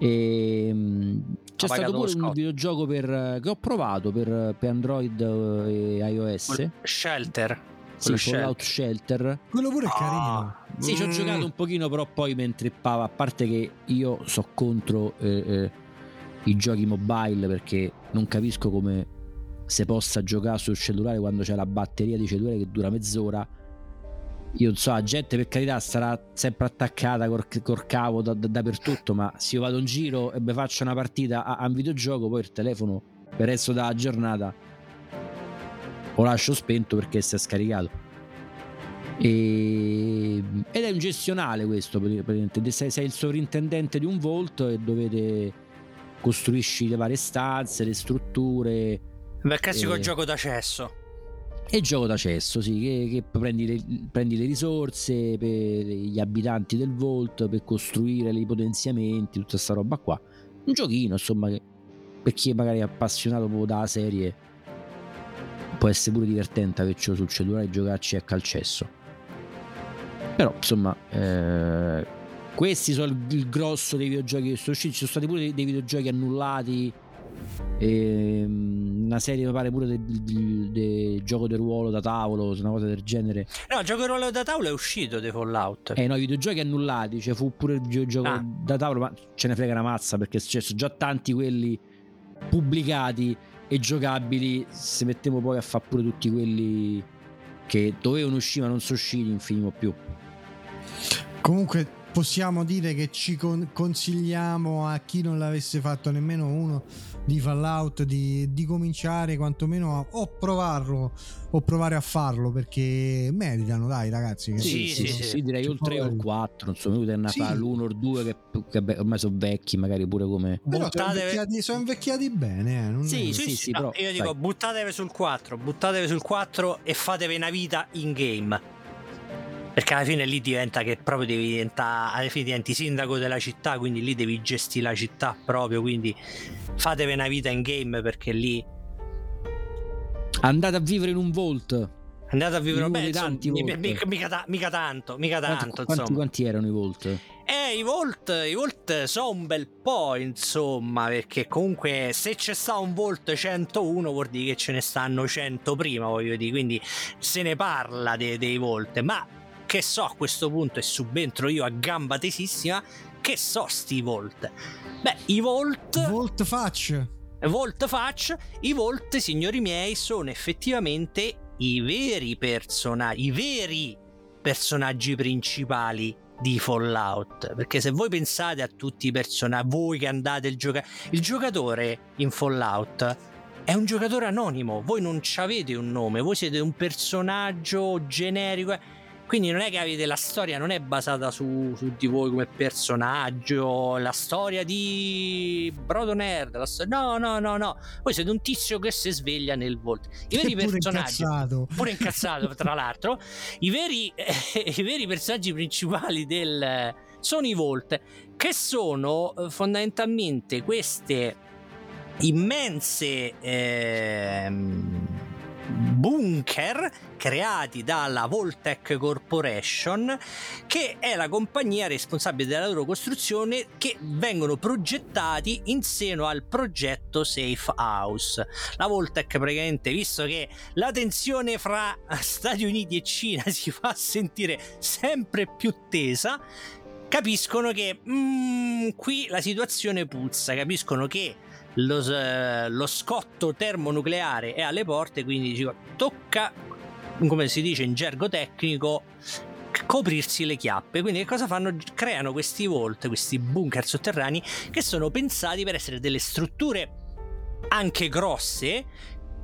E, mm, c'è Ha stato pure un videogioco per, che ho provato per, per Android e iOS. Shelter. Sì, Fallout Shelter. Quello pure è Ah. carino. Sì, ci ho Mm. giocato un pochino, però poi mi intrippava. A parte che io so contro eh, eh, i giochi mobile perché non capisco come si possa giocare sul cellulare quando c'è la batteria di cellulare che dura mezz'ora. Io non so, la gente per carità sarà sempre attaccata col, col cavo da- da- dappertutto, ma se io vado in giro e mi faccio una partita a, a un videogioco, poi il telefono per il resto della giornata lo lascio spento perché si è scaricato. E... Ed è un gestionale questo, praticamente. Sei, sei il sovrintendente di un Volt e dovete costruisci le varie stanze, le strutture Beh, classico Eh. gioco d'accesso. e gioco d'accesso, sì, che, che prendi, le, prendi le risorse per gli abitanti del Volt per costruire i potenziamenti, tutta sta roba qua. Un giochino, insomma, che per chi magari è appassionato proprio dalla serie può essere pure divertente avercelo sul cellulare e giocarci a calcesso. Però, insomma, eh, questi sono il, il grosso dei videogiochi che sono usciti. Ci sono stati pure dei, dei videogiochi annullati. ehm, una serie mi pare pure del, del- del gioco del ruolo da tavolo, una cosa del genere. No, il gioco di ruolo da tavola è uscito di Fallout. Eh no, i videogiochi annullati, cioè fu pure il videogioco Ah. da tavolo, ma ce ne frega una mazza perché ci sono già tanti quelli pubblicati e giocabili. Se mettiamo poi a fare pure tutti quelli che dovevano uscire ma non sono usciti, non finimo più. Comunque possiamo dire che ci con- consigliamo a chi non l'avesse fatto nemmeno uno di Fallout di, di cominciare quantomeno a o provarlo o provare a farlo perché meritano dai ragazzi che Sì, sì, sì. direi Ci o il 3 o il provo. 4, insomma, io a Sì. fare l'1 o il 2 che, che beh, ormai sono vecchi, magari pure come... però sono Buttate- invecchiati, sono invecchiati bene eh, non Sì, è- sì, sì, no, però, io dico sai. buttatevi sul 4, buttatevi sul 4 e fatevi una vita in game. Perché alla fine lì diventa che proprio devi diventare, alla fine diventi sindaco della città, quindi lì devi gestire la città proprio, quindi fatevi una vita in game perché lì Andate a vivere in un Volt. andate a vivere In beh, dei insomma, mi- Volt. mica, mica ta- mica tanto, mica tanto, Quanti, quanti, quanti erano i Volt? Eh, i Volt, i Volt sono un bel po', insomma, perché comunque se c'è sta un Volt 101 vuol dire che ce ne stanno 100 prima, voglio dire, quindi se ne parla de- dei Volt, ma che so a questo punto e subentro io a gamba tesissima, che so sti Volt? Beh, i Volt... Volt Faccia Volt Faccia, i Volt, signori miei, sono effettivamente i veri personaggi, i veri personaggi principali di Fallout. Perché se voi pensate a tutti i personaggi, voi che andate il giocare, il giocatore in Fallout è un giocatore anonimo, voi non avete un nome, voi siete un personaggio generico. Eh. Quindi non è che avete la storia, non è basata su, su di voi come personaggio, la storia di Brodo Nerd. la sto- no, no, no, no. Voi siete un tizio che si sveglia nel volto. I veri pure personaggi. incazzato Pure incazzato, tra l'altro. I veri, i veri personaggi principali del. sono i Volt, che sono eh, fondamentalmente queste immense. ehm, bunker creati dalla Voltec Corporation che è la compagnia responsabile della loro costruzione che vengono progettati in seno al progetto Safe House. La Voltec praticamente visto che la tensione fra Stati Uniti e Cina si fa sentire sempre più tesa capiscono che mm, qui la situazione puzza. Capiscono che lo, lo scotto termonucleare è alle porte, quindi tocca, come si dice in gergo tecnico, coprirsi le chiappe. Quindi che cosa fanno? Creano questi vault, questi bunker sotterranei che sono pensati per essere delle strutture anche grosse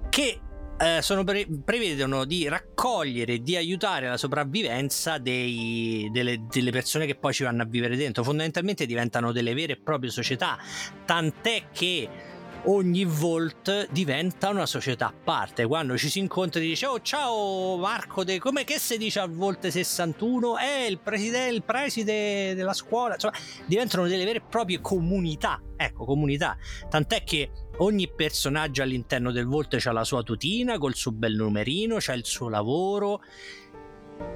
che eh, sono pre- prevedono di raccogliere e di aiutare la sopravvivenza dei- delle, delle persone che poi ci vanno a vivere dentro. Fondamentalmente diventano delle vere e proprie società, tant'è che ogni Volt diventa una società a parte. Quando ci si incontra ti dice: Oh, ciao Marco, de- come che si dice al Volt 61? È il preside, il preside della scuola. Insomma, diventano delle vere e proprie comunità. Ecco, comunità. Tant'è che ogni personaggio all'interno del Volt ha la sua tutina col suo bel numerino, c'ha il suo lavoro.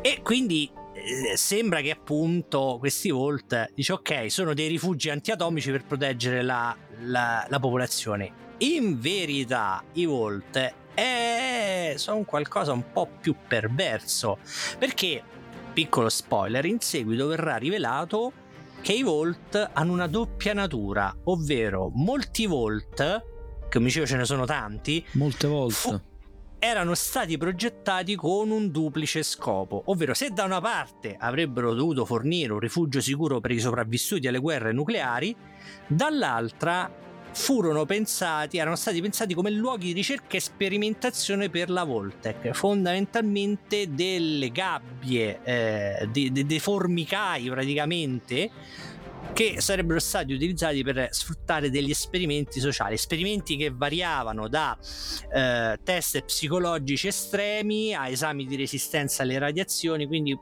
E quindi eh, sembra che appunto questi Volt dice ok sono dei rifugi antiatomici per proteggere la, la- la popolazione in verità i Volt è sono qualcosa un po' più perverso. Perché, piccolo spoiler, in seguito verrà rivelato che i Volt hanno una doppia natura, ovvero molti Volt, come dicevo ce ne sono tanti, Molte volte. fu- erano stati progettati con un duplice scopo, ovvero se da una parte avrebbero dovuto fornire un rifugio sicuro per i sopravvissuti alle guerre nucleari, dall'altra furono pensati, erano stati pensati come luoghi di ricerca e sperimentazione per la Voltec, fondamentalmente delle gabbie, eh, de- de- dei formicai praticamente, che sarebbero stati utilizzati per sfruttare degli esperimenti sociali, esperimenti che variavano da eh, test psicologici estremi a esami di resistenza alle radiazioni, quindi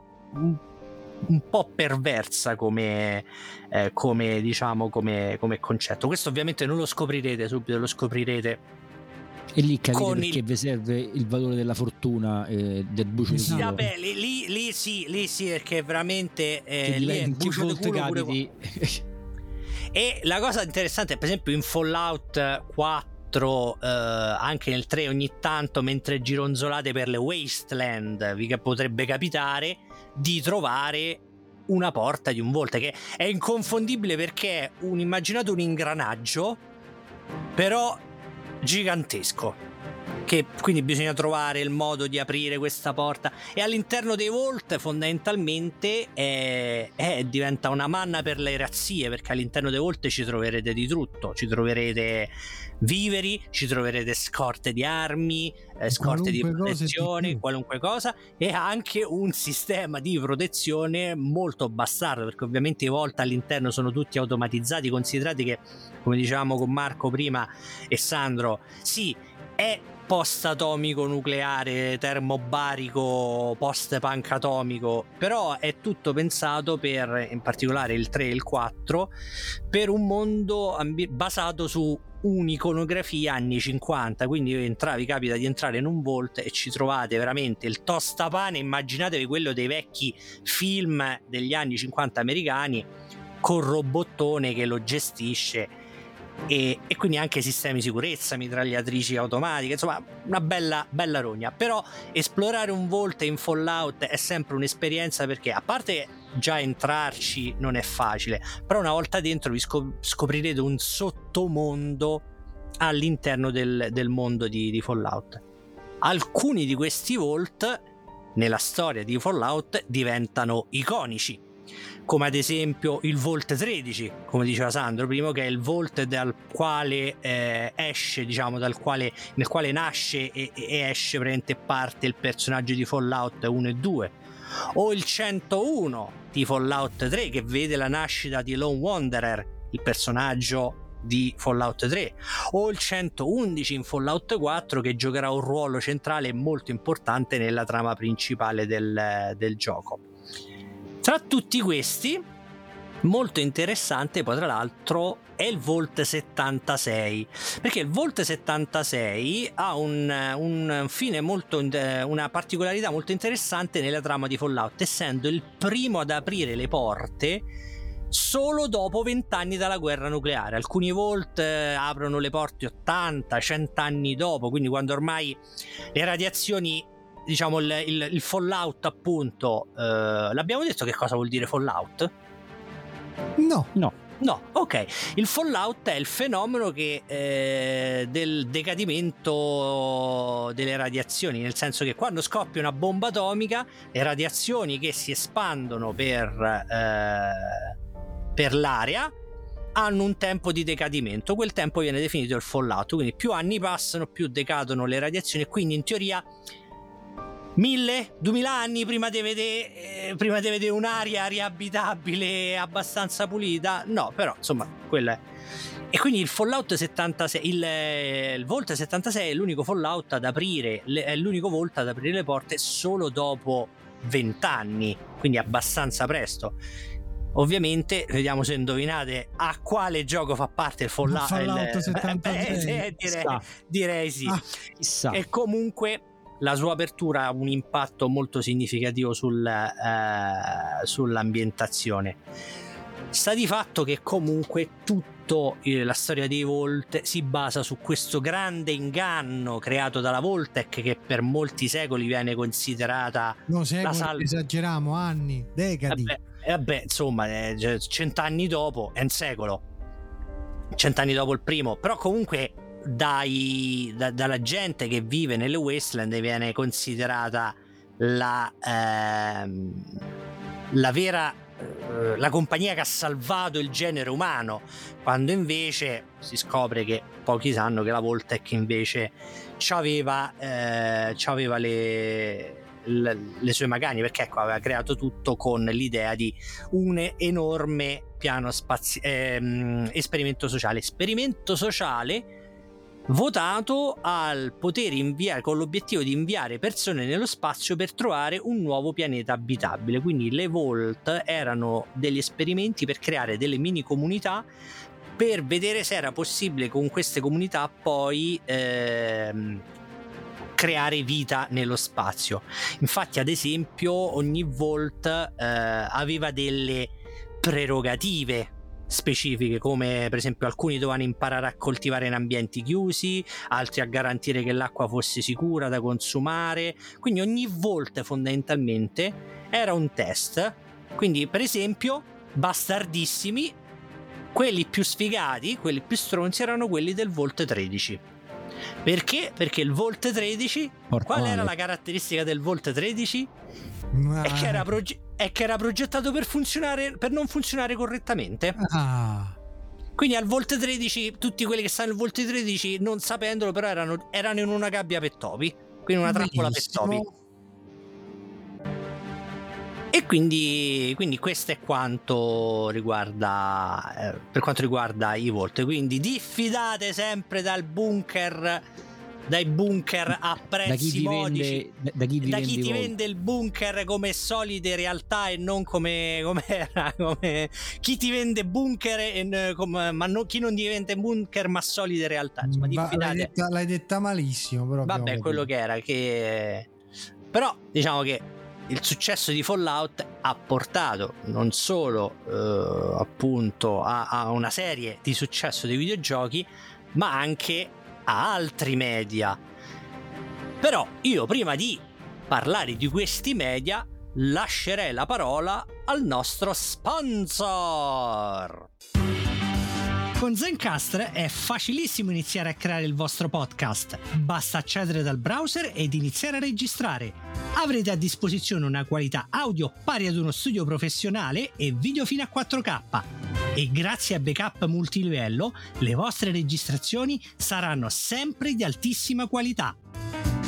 un, po' perversa come, eh, come diciamo come, come concetto. Questo ovviamente non lo scoprirete subito, lo scoprirete E lì capite perché il- vi serve il valore della fortuna e del bucio di Esatto. culo. Vabbè, lì, lì, lì sì, lì sì, perché veramente eh, lì è bucio di culo pure E la cosa interessante è per esempio in Fallout 4, eh, anche nel 3 ogni tanto mentre gironzolate per le wasteland, vi potrebbe capitare di trovare una porta di un volte che è inconfondibile perché è un immaginate un ingranaggio però gigantesco che quindi bisogna trovare il modo di aprire questa porta. E all'interno dei Vault fondamentalmente è- è- diventa una manna per le razzie perché all'interno dei Vault ci troverete di tutto ci troverete viveri ci troverete scorte di armi eh, scorte di Qualunque di protezione più. qualunque cosa e anche un sistema di protezione molto bastardo perché ovviamente i Vault all'interno sono tutti automatizzati considerate che come dicevamo con Marco prima e Sandro sì è post-atomico nucleare, termobarico, post-punk atomico, però è tutto pensato per, in particolare il 3 e il 4, per un mondo ambi- basato su un'iconografia anni 50, quindi entravi, capita di entrare in un Vault e ci trovate veramente il tostapane, immaginatevi quello dei vecchi film degli anni 50 americani, col robottone che lo gestisce e, e quindi anche sistemi di sicurezza, mitragliatrici automatiche, insomma una bella, bella rogna. Però esplorare un Volt in Fallout è sempre un'esperienza perché a parte già entrarci non è facile, però una volta dentro vi scop- scoprirete un sottomondo all'interno del, del mondo di, di Fallout. Alcuni di questi Vault nella storia di Fallout diventano iconici come ad esempio il Volt 13, come diceva Sandro prima, che è il Volt dal quale eh, esce, diciamo, quale, nel quale nasce e, e esce praticamente parte il personaggio di Fallout 1 e 2. O il 101 di Fallout 3 che vede la nascita di Lone Wanderer, il personaggio di Fallout 3 o il 111 in Fallout 4 che giocherà un ruolo centrale molto importante nella trama principale del, del gioco. Tra tutti questi, molto interessante poi tra l'altro è il Volt 76 perché il Volt 76 ha un, un fine molto una particolarità molto interessante nella trama di Fallout essendo il primo ad aprire le porte solo dopo vent'anni dalla guerra nucleare. Alcuni Volt eh, aprono le porte 80 100 anni dopo quindi quando ormai le radiazioni diciamo il, il, il fallout appunto eh, l'abbiamo detto che cosa vuol dire fallout? No. No. No, ok. Il fallout è il fenomeno che, eh, del decadimento delle radiazioni, nel senso che quando scoppia una bomba atomica, le radiazioni che si espandono per, eh, per l'area hanno un tempo di decadimento. Quel tempo viene definito il fallout. Quindi più anni passano, più decadono le radiazioni e quindi in teoria mille, duemila anni prima di vedere, eh, prima di vedere un'area riabitabile abbastanza pulita. No, però insomma, quello è. E quindi il Fallout 76, il, il Volt 76 è l'unico Fallout ad aprire, è l'unico Volt ad aprire le porte solo dopo vent'anni, quindi abbastanza presto. Ovviamente, vediamo se indovinate a quale gioco fa parte il Fallout, Fallout il, 76. eh, direi, Chissà. direi sì. Ah. E comunque la sua apertura ha un impatto molto significativo sul, eh, sull'ambientazione. Sta di fatto che comunque tutto eh, la storia dei Volt si basa su questo grande inganno creato dalla Voltec che per molti secoli viene considerata No, secoli, La sal- esageriamo, anni, decadi. Vabbè, eh, vabbè, insomma, eh, cioè, cent'anni dopo è un secolo. Cent'anni dopo il primo, però comunque dai- da- dalla gente che vive nelle wasteland viene considerata la, ehm, la vera eh, la compagnia che ha salvato il genere umano quando invece si scopre che pochi sanno che la Voltec invece c'aveva, eh, c'aveva le, le, le sue magagne perché ecco aveva creato tutto con l'idea di un enorme piano spazi- ehm, esperimento sociale. Esperimento sociale votato al poter inviare con l'obiettivo di inviare persone nello spazio per trovare un nuovo pianeta abitabile. Quindi le Volt erano degli esperimenti per creare delle mini comunità per vedere se era possibile con queste comunità poi ehm, creare vita nello spazio. Infatti, ad esempio, ogni Volt eh, aveva delle prerogative specifiche come per esempio alcuni dovevano imparare a coltivare in ambienti chiusi altri a garantire che l'acqua fosse sicura da consumare quindi ogni volta fondamentalmente era un test quindi per esempio bastardissimi quelli più sfigati quelli più stronzi erano quelli del Volt 13 perché? Perché il Volt 13 Porca qual era la caratteristica del Volt 13? Ma- È che era, proge- è che era progettato per funzionare per non funzionare correttamente. Ah, Quindi al Volt 13, tutti quelli che stanno al Volt 13, non sapendolo, però erano, erano in una gabbia per topi. Quindi una trappola per topi. E quindi, quindi questo è quanto riguarda eh, per quanto riguarda i Volt. Quindi diffidate sempre dal bunker, dai bunker a Da chi prezzi ti modici. vende, da- da chi ti da vende chi ti vende il bunker come solide realtà e non come, come era come chi ti vende bunker e, come- ma no- chi non ti vende bunker ma solide realtà. Insomma Va- l'hai, detta, l'hai detta malissimo, però vabbè quello che era che però diciamo che il successo di Fallout ha portato non solo eh, appunto a, a una serie di successo dei videogiochi ma anche a altri media però io prima di parlare di questi media lascerei la parola al nostro sponsor. Con Zencaster è facilissimo iniziare a creare il vostro podcast. Basta accedere dal browser ed iniziare a registrare. Avrete a disposizione una qualità audio pari ad uno studio professionale e video fino a 4K. E grazie a backup multilivello, le vostre registrazioni saranno sempre di altissima qualità.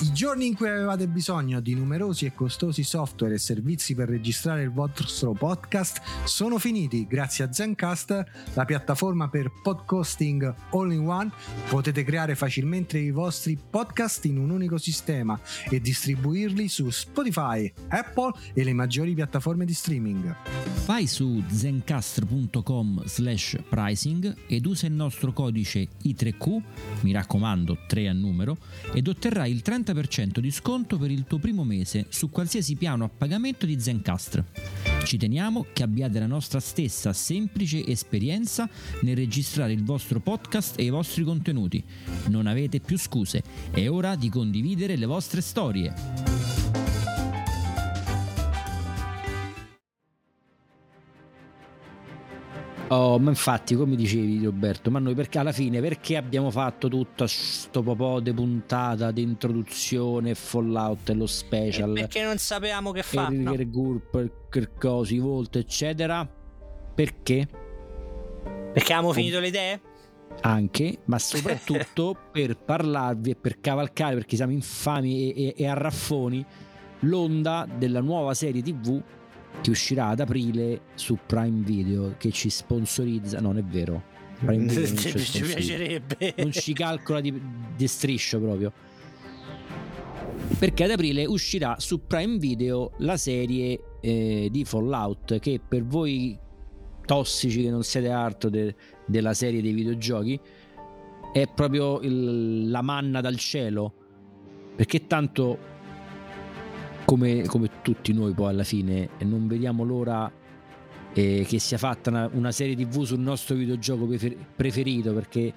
I giorni in cui avevate bisogno di numerosi e costosi software e servizi per registrare il vostro podcast sono finiti. Grazie a Zencast, la piattaforma per podcasting all in one, potete creare facilmente i vostri podcast in un unico sistema e distribuirli su Spotify, Apple e le maggiori piattaforme di streaming. Vai su zencastr.com slash pricing ed usa il nostro codice I3Q, mi raccomando 3 a numero, ed otterrai il 30% di sconto per il tuo primo mese su qualsiasi piano a pagamento di Zencastr. Ci teniamo che abbiate la nostra stessa semplice esperienza nel registrare il vostro podcast e i vostri contenuti. Non avete più scuse, è ora di condividere le vostre storie. Oh, ma infatti, come dicevi Roberto, ma noi perché alla fine perché abbiamo fatto tutto sto popò di puntata di introduzione, Fallout e lo E special, perché non sapevamo che fa? e No. il Gurp, il cosi, i Volt, eccetera? Perché? Perché avevamo finito le idee? Anche, ma soprattutto per parlarvi e per cavalcare, perché siamo infami e, e- e arraffoni, l'onda della nuova serie TV che uscirà ad aprile su Prime Video, che ci sponsorizza. No, non è vero. Prime Video non ci ci piacerebbe. non ci calcola di, di striscio proprio. Perché ad aprile uscirà su Prime Video la serie eh, di Fallout che per voi tossici che non siete altro de- della serie dei videogiochi è proprio il- la manna dal cielo perché tanto come, come tutti noi poi alla fine non vediamo l'ora eh, che sia fatta una, una serie tv sul nostro videogioco prefer- preferito perché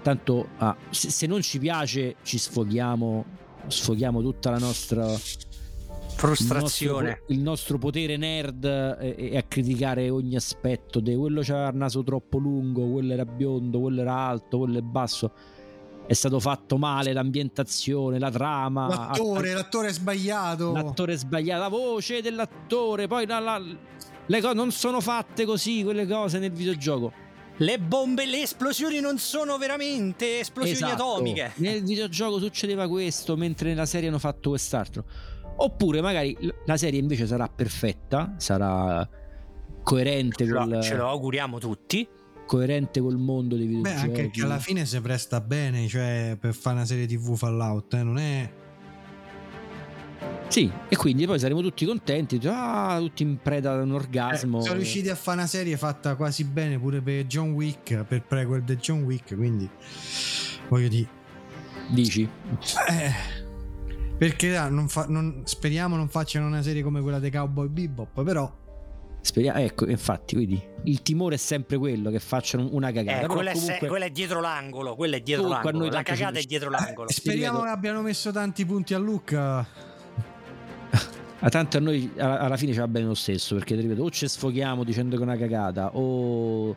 tanto ah, se, se non ci piace ci sfoghiamo sfoghiamo tutta la nostra Frustrazione. il nostro, il nostro potere nerd e, e a criticare ogni aspetto di quello c'aveva il naso troppo lungo quello era biondo quello era alto quello è basso è stato fatto male l'ambientazione la trama L'attore, a- l'attore è sbagliato. l'attore è sbagliato la voce dell'attore poi la- la- le cose non sono fatte così quelle cose nel videogioco Le bombe, le esplosioni non sono veramente esplosioni Esatto. atomiche. Nel videogioco succedeva questo, mentre nella serie hanno fatto quest'altro. Oppure magari la serie invece sarà perfetta, sarà coerente, Ce col, ce lo auguriamo tutti. Coerente col mondo dei Beh, videogiochi. anche che alla fine si presta bene, cioè per fare una serie TV Fallout, eh, non è Sì, e quindi poi saremo tutti contenti, ah, tutti in preda ad un orgasmo. Eh, sono riusciti a fare una serie fatta quasi bene pure per John Wick, per prequel di John Wick, quindi voglio dire Dici? eh, perché non fa- non- speriamo non facciano una serie come quella dei Cowboy Bebop, però Speriamo, ecco, infatti, vedi, il timore è sempre quello che facciano una cagata. Eh, quella, è comunque- quella è dietro l'angolo. Quella è dietro Comunque l'angolo. La tanto ci- cagata è dietro l'angolo. eh, speriamo che abbiano messo tanti punti a Luca. A tanto a noi alla, alla fine ci va bene lo stesso, perché ti ripeto, o ci sfoghiamo dicendo che è una cagata, o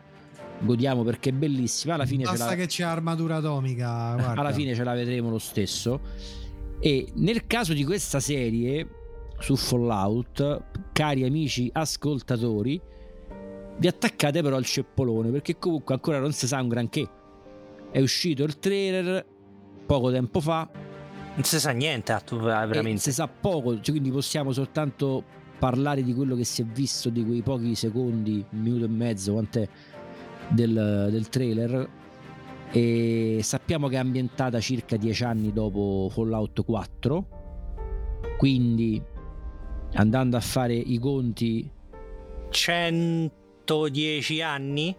godiamo perché è bellissima. Alla fine, ce Basta la, che c'è armatura atomica, guarda. alla fine ce la vedremo lo stesso. E nel caso di questa serie su Fallout, cari amici ascoltatori, vi attaccate però al ceppolone, perché comunque ancora non si sa un granché. È uscito il trailer poco tempo fa, Non si sa niente, veramente. si sa poco, cioè, quindi possiamo soltanto parlare di quello che si è visto di quei pochi secondi, un minuto e mezzo, quant'è del, del trailer. E sappiamo che è ambientata circa dieci anni dopo Fallout 4. Quindi andando a fare i conti 110 anni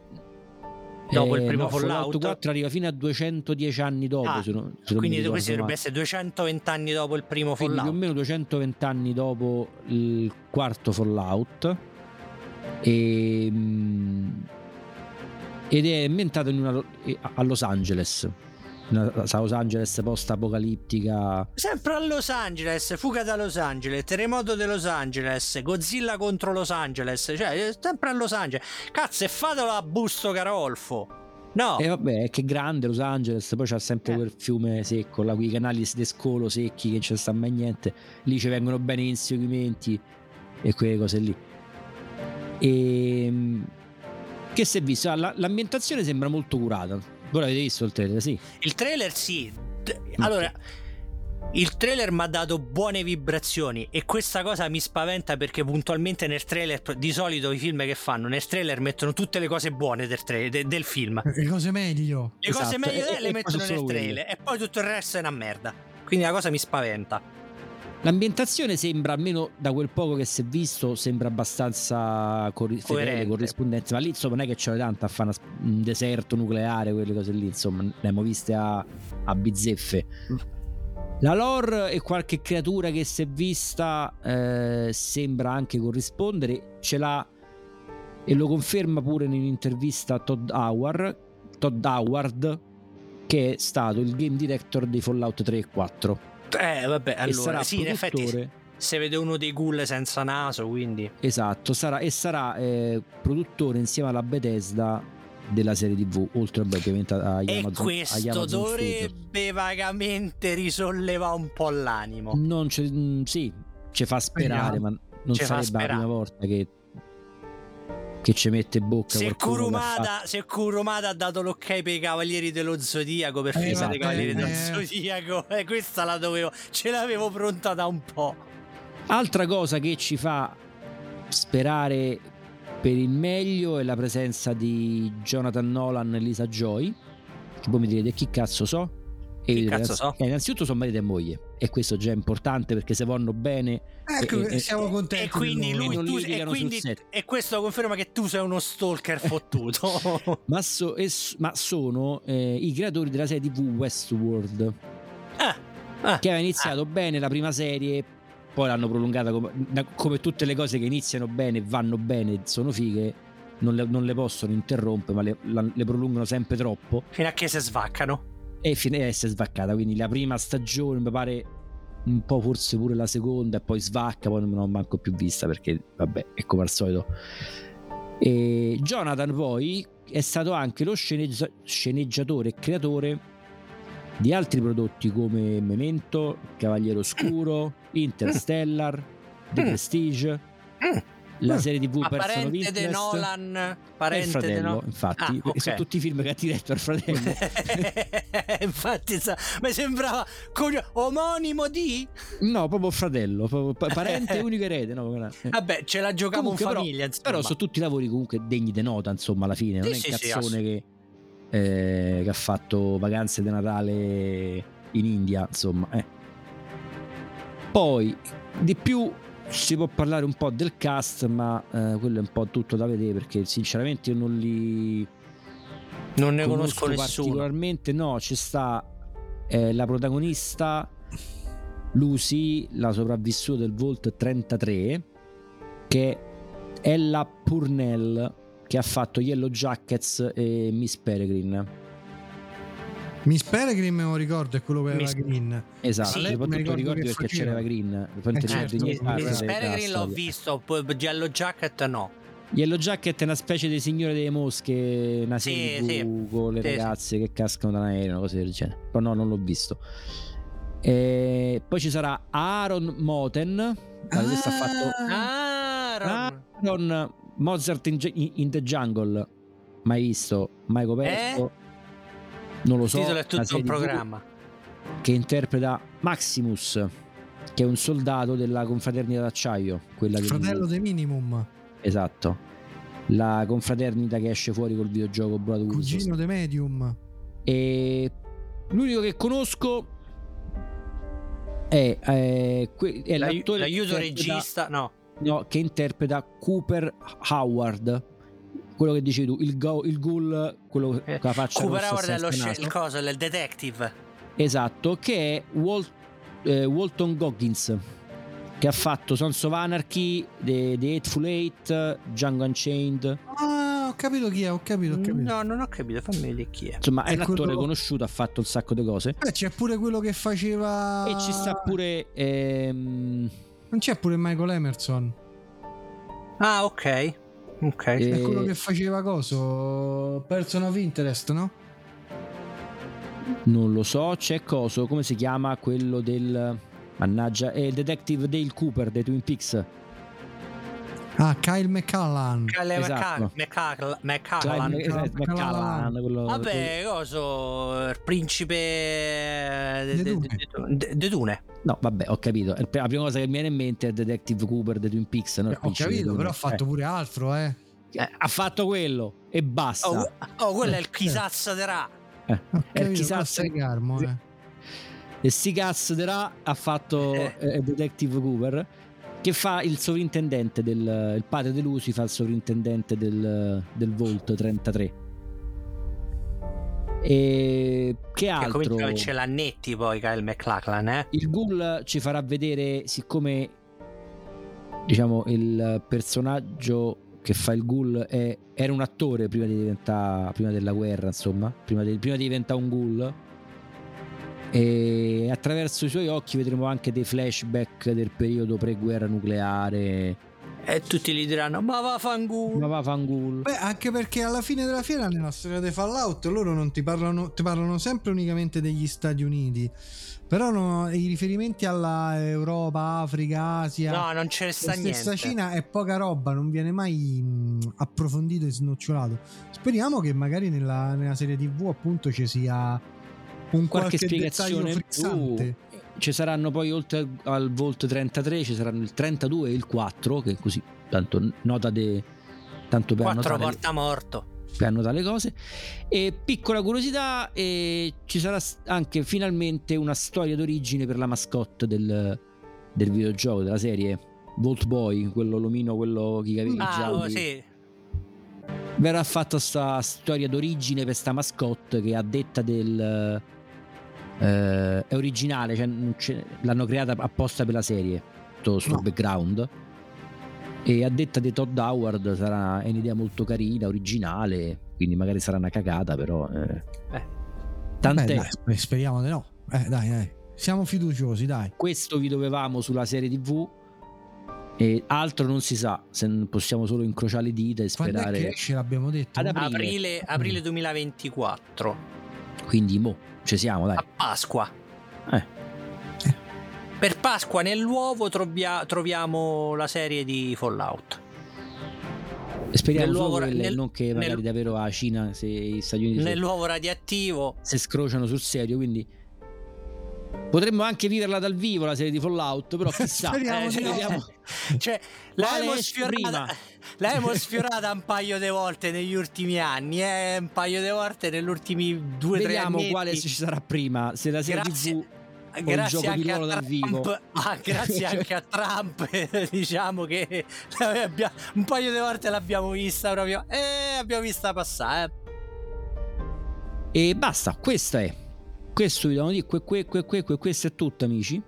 dopo il eh, primo no, Fallout. 4 arriva fino a 210 anni dopo. Ah, se non- se Quindi questi dovrebbe essere 220 anni dopo il primo Quindi più o Fallout. meno 220 anni dopo il quarto Fallout e, mm, ed è ambientato in una, a Los Angeles una Los Angeles post apocalittica Sempre a Los Angeles, fuga da Los Angeles, terremoto di Los Angeles, Godzilla contro Los Angeles, cioè sempre a Los Angeles. Cazzo, e fatelo a Busto Carolfo. No, e vabbè che grande Los Angeles poi c'ha sempre Eh. quel fiume secco là quei canali di scolo secchi che non c'è sta mai niente lì ci vengono bene gli inseguimenti e quelle cose lì e mm, che si è visto Ah, la- l'ambientazione sembra molto curata voi l'avete visto il trailer sì il trailer sì. Allora, il trailer mi ha dato buone vibrazioni e questa cosa mi spaventa perché puntualmente nel trailer, di solito i film che fanno, nel trailer mettono tutte le cose buone del, tra- de- del film. Le cose meglio. Le cose Esatto, meglio e- le e mettono nel trailer e poi tutto il resto è una merda. Quindi la cosa mi spaventa. L'ambientazione sembra, almeno da quel poco che si è visto, sembra abbastanza corri- fedele, corrispondente. Ma lì insomma non è che c'è tanto a fare una- un deserto nucleare, quelle cose lì, insomma, le abbiamo viste a, a bizzeffe. La lore e qualche creatura che si è vista eh, sembra anche corrispondere. Ce l'ha e lo conferma pure in un'intervista a Todd Howard, Todd Howard che è stato il game director di Fallout 3 e 4. Eh, vabbè, e allora sarà sì, in effetti produttore. se vede uno dei ghoul senza naso, quindi Esatto, sarà, e sarà eh, produttore insieme alla Bethesda della serie TV, oltre beh, ovviamente agli e Amazon, questo Amazon dovrebbe vagamente risollevare un po' l'animo. Non c'è, mm, sì, ci fa sperare, Speriamo. ma non Ci fa sarebbe la sperare. prima volta che, che ci mette bocca Se Kurumada, se Kurumada ha dato l'ok per i Cavalieri dello Zodiaco per Eh, fare esatto, i Cavalieri eh, dello. Zodiaco, eh, questa la dovevo, ce l'avevo pronta da un po'. Altra cosa che ci fa sperare per il meglio è la presenza di Jonathan Nolan e Lisa Joy. Che voi mi direte chi cazzo so? E cazzo so? eh, innanzitutto sono marito e moglie e questo già è importante perché se vanno bene Ecco, E- e- siamo contenti. E quindi lui non tu, e, quindi, e questo conferma che tu sei uno stalker fottuto. ma, so- e s- ma sono eh, i creatori della serie TV Westworld ah, ah, che aveva iniziato bene la prima serie poi l'hanno prolungata come, come tutte le cose che iniziano bene, vanno bene, sono fighe, non le, non le possono interrompere, ma le, le prolungano sempre troppo Fino a che si svaccano. E fine a essere svaccata. Quindi la prima stagione mi pare un po' forse pure la seconda e poi svacca, poi non l'ho manco più vista perché vabbè, è come al solito. E Jonathan poi è stato anche lo sceneggia- sceneggiatore e creatore di altri prodotti come Memento, Cavaliere Oscuro, Interstellar, The. Prestige, Mm. La serie TV Ma Person parente di Nolan, il parente di fratello, Nolan. infatti, Ah, ok. sono tutti i film che ha diretto al fratello. Infatti, sa, mi sembrava cogno- omonimo di. No, proprio fratello, proprio pa- parente unico erede. No. Vabbè, ce la giocavo Comunque, in però- famiglia. insomma. Però sono tutti lavori comunque degni di nota, insomma, alla fine. Non Sì, è sì, un sì, cazzone che, eh, che ha fatto vacanze di Natale in India, insomma. eh. Poi, di più si può parlare un po' del cast, ma eh, quello è un po' tutto da vedere perché sinceramente io non li non ne conosco, nessuno. particolarmente. No, ci sta eh, la protagonista Lucy, la sopravvissuta del Volt 33, che è Ella Purnell, che ha fatto Yellow Jackets e Miss Peregrine. Miss Peregrine me lo ricordo, è quello che aveva Miss- Green. Esatto, Sì, soprattutto ricordo ricordi che perché faceva. c'era Green. Eh, certo, Miss Peregrine l'ho visto, poi Yellow Jacket no. Yellow Jacket è una specie di signore delle mosche, una Sì, serie sì. Con le Sì, sì. ragazze che cascano da un aereo, una cosa del genere. Però no, non l'ho visto. E poi ci sarà Aaron Moten. Questo ha fatto Aaron. Aaron Mozart in, in- in the Jungle. Mai visto, mai coperto. Non lo Il so. titolo è tutto un TV programma. Che interpreta Maximus, che è un soldato della confraternita d'acciaio. Quella Il fratello di Minimum, Esatto. La confraternita che esce fuori col videogioco Blood Wars. cugino di Medium. E l'unico che conosco è, è, que- è L'ai- l'attore L'aiuto regista, no. no, che interpreta Cooper Howard. Quello che dici tu, il, go- il ghoul, quello Eh, con la faccia Cooper rossa Howard è lo senza sce- naso. il coso, il detective. Esatto, che è Wal- eh, Walton Goggins, che ha fatto Sons of Anarchy, The, The Hateful Eight, Django Unchained. Ah, ho capito chi è, ho capito, ho capito. No, non ho capito, fammi vedere chi è. Insomma, è, È un attore quello- conosciuto, ha fatto un sacco di cose. Beh, c'è pure quello che faceva. E ci sta pure. ehm, Non c'è pure Michael Emerson. Ah, ok. Ok. Eh, È quello che faceva coso. Person of Interest, no? non lo so, c'è coso, come si chiama quello del. Mannaggia, è il detective Dale Cooper dei Twin Peaks. Ah, Kyle McCallan. Calle esatto. McCallan. Mc- eh, McCallan, quello- Vabbè, coso, il principe de, De de- de- de- Dune. No, vabbè, ho capito. La prima cosa che mi viene in mente è Detective Cooper dei Twin Peaks. No? Il Eh, ho capito, di però ha fatto pure altro, eh. Eh, ha fatto quello e basta. Oh, oh, quello è il Chisazza de Ra. Eh, Ho eh, capito, chissà però se- stai calmo, eh. E sti cazzo de ha fatto Eh. eh, Detective Cooper che fa il sovrintendente del il padre di Lucy fa il sovrintendente del, del Volt 33 e che Che altro? a averci l'annetti poi Kyle McLachlan, eh? il Ghoul ci farà vedere siccome diciamo il personaggio che fa il Ghoul è- era un attore prima di diventare prima della guerra insomma prima di, prima di diventare un Ghoul e attraverso i suoi occhi vedremo anche dei flashback del periodo pre-guerra nucleare E tutti gli diranno: Ma va fangulo. ma va fangul Beh, anche perché alla fine della fiera, nella storia dei Fallout, loro non ti parlano, ti parlano sempre unicamente degli Stati Uniti. Però no, i riferimenti alla Europa, Africa, Asia. No, non ce ne sta la stessa niente. Cina è poca roba, non viene mai approfondito e snocciolato. Speriamo che magari nella, nella serie TV appunto ci sia un qualche qualche, spiegazione frizzante. Uh, ci saranno poi oltre al Volt 33 ci saranno il 32 e il 4 che così tanto nota de tanto per Quattro annotare, porta morto. per annotare le cose e piccola curiosità e ci sarà anche finalmente una storia d'origine per la mascotte del, del videogioco della serie Volt Boy quello l'omino quello che capelli Ah, oh, sì. verrà fatta sta storia d'origine per sta mascotte che a detta del eh, è originale cioè non c'è- l'hanno creata apposta per la serie tutto sto No. background. E a detta di Todd Howard sarà è un'idea molto carina, originale, quindi magari sarà una cagata, però... Eh. Eh. Tant'è, Beh, dai, sper- speriamo di no. Eh, dai, dai. Siamo fiduciosi, dai. questo vi dovevamo sulla serie TV e altro non si sa, se possiamo solo incrociare le dita e Quando è che sperare... esce, l'abbiamo detto? Ad aprile. Aprile, aprile 2024, Quindi mo, ci siamo, dai. a Pasqua. Eh. Per Pasqua nell'uovo trobia- troviamo la serie di Fallout. Speriamo solo che nel- non che magari nel- davvero a Cina se gli Stati Uniti Nell'uovo radioattivo. si scrociano sul serio, quindi potremmo anche viverla dal vivo la serie di Fallout, però chissà. Speriamo eh, vediamo. Cioè, l'abbiamo sfiorata, l'abbiamo sfiorata un paio di volte negli ultimi anni, eh? un paio di volte negli ultimi due o tre Vediamo anni. quale ci sarà prima, se la serie Grazie. TV Grazie anche, a ruolo dal vivo. Trump, ah, grazie anche a Trump, diciamo che un paio di volte l'abbiamo vista proprio. Eh, abbiamo vista passare. E basta, questa è. Questo vi devo dire, que, que, que, que, que- questo è tutto amici.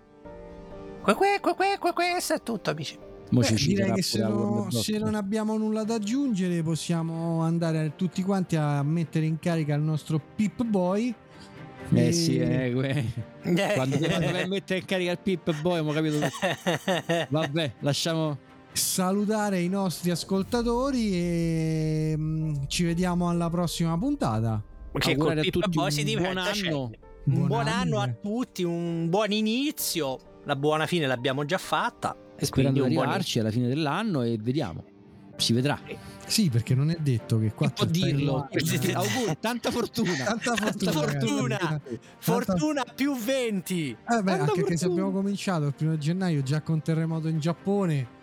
Que, que, que, que, que, questo è tutto, amici. Mo Beh, ci direi che se, no- se non abbiamo nulla da aggiungere possiamo andare tutti quanti a mettere in carica il nostro Pip Boy. Eh E- sì, eh, que- quando, quando vai a mettere in carica il Pip Boy abbiamo capito tutto. Vabbè, lasciamo... salutare i nostri ascoltatori e mm, ci vediamo alla prossima puntata. Che Augurare col a Pip tutti Boy si diventa, buon cioè, anno. Un Buon buon anno a anno. tutti, un buon inizio. La buona fine l'abbiamo già fatta. E Sperando di quindi un buon arrivarci alla fine dell'anno e vediamo. Si vedrà. Sì, perché non è detto che qua può dirlo? Auguri, tanta fortuna. Tanta fortuna. fortuna. Fortuna più 20. Eh beh, anche che se abbiamo cominciato il primo gennaio già con terremoto in Giappone.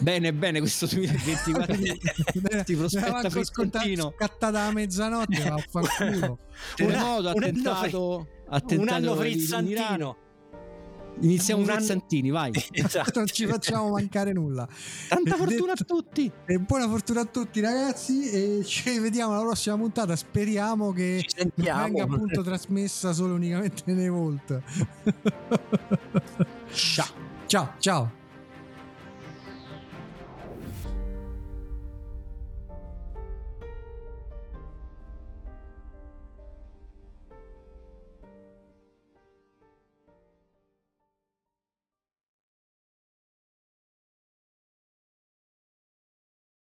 Bene, bene, questo 2024 ti prospetta frizzantino. scattata a mezzanotte vaffanculo. Terremoto, anno attentato, attentato un anno in frizzantino. Iniziamo Un anno- frizzantini, vai. Esatto. non ci facciamo mancare nulla Tanta fortuna detto- a tutti. e buona fortuna a tutti ragazzi e ci vediamo alla prossima puntata speriamo che venga appunto trasmessa solo unicamente nei Volt Ciao. ciao ciao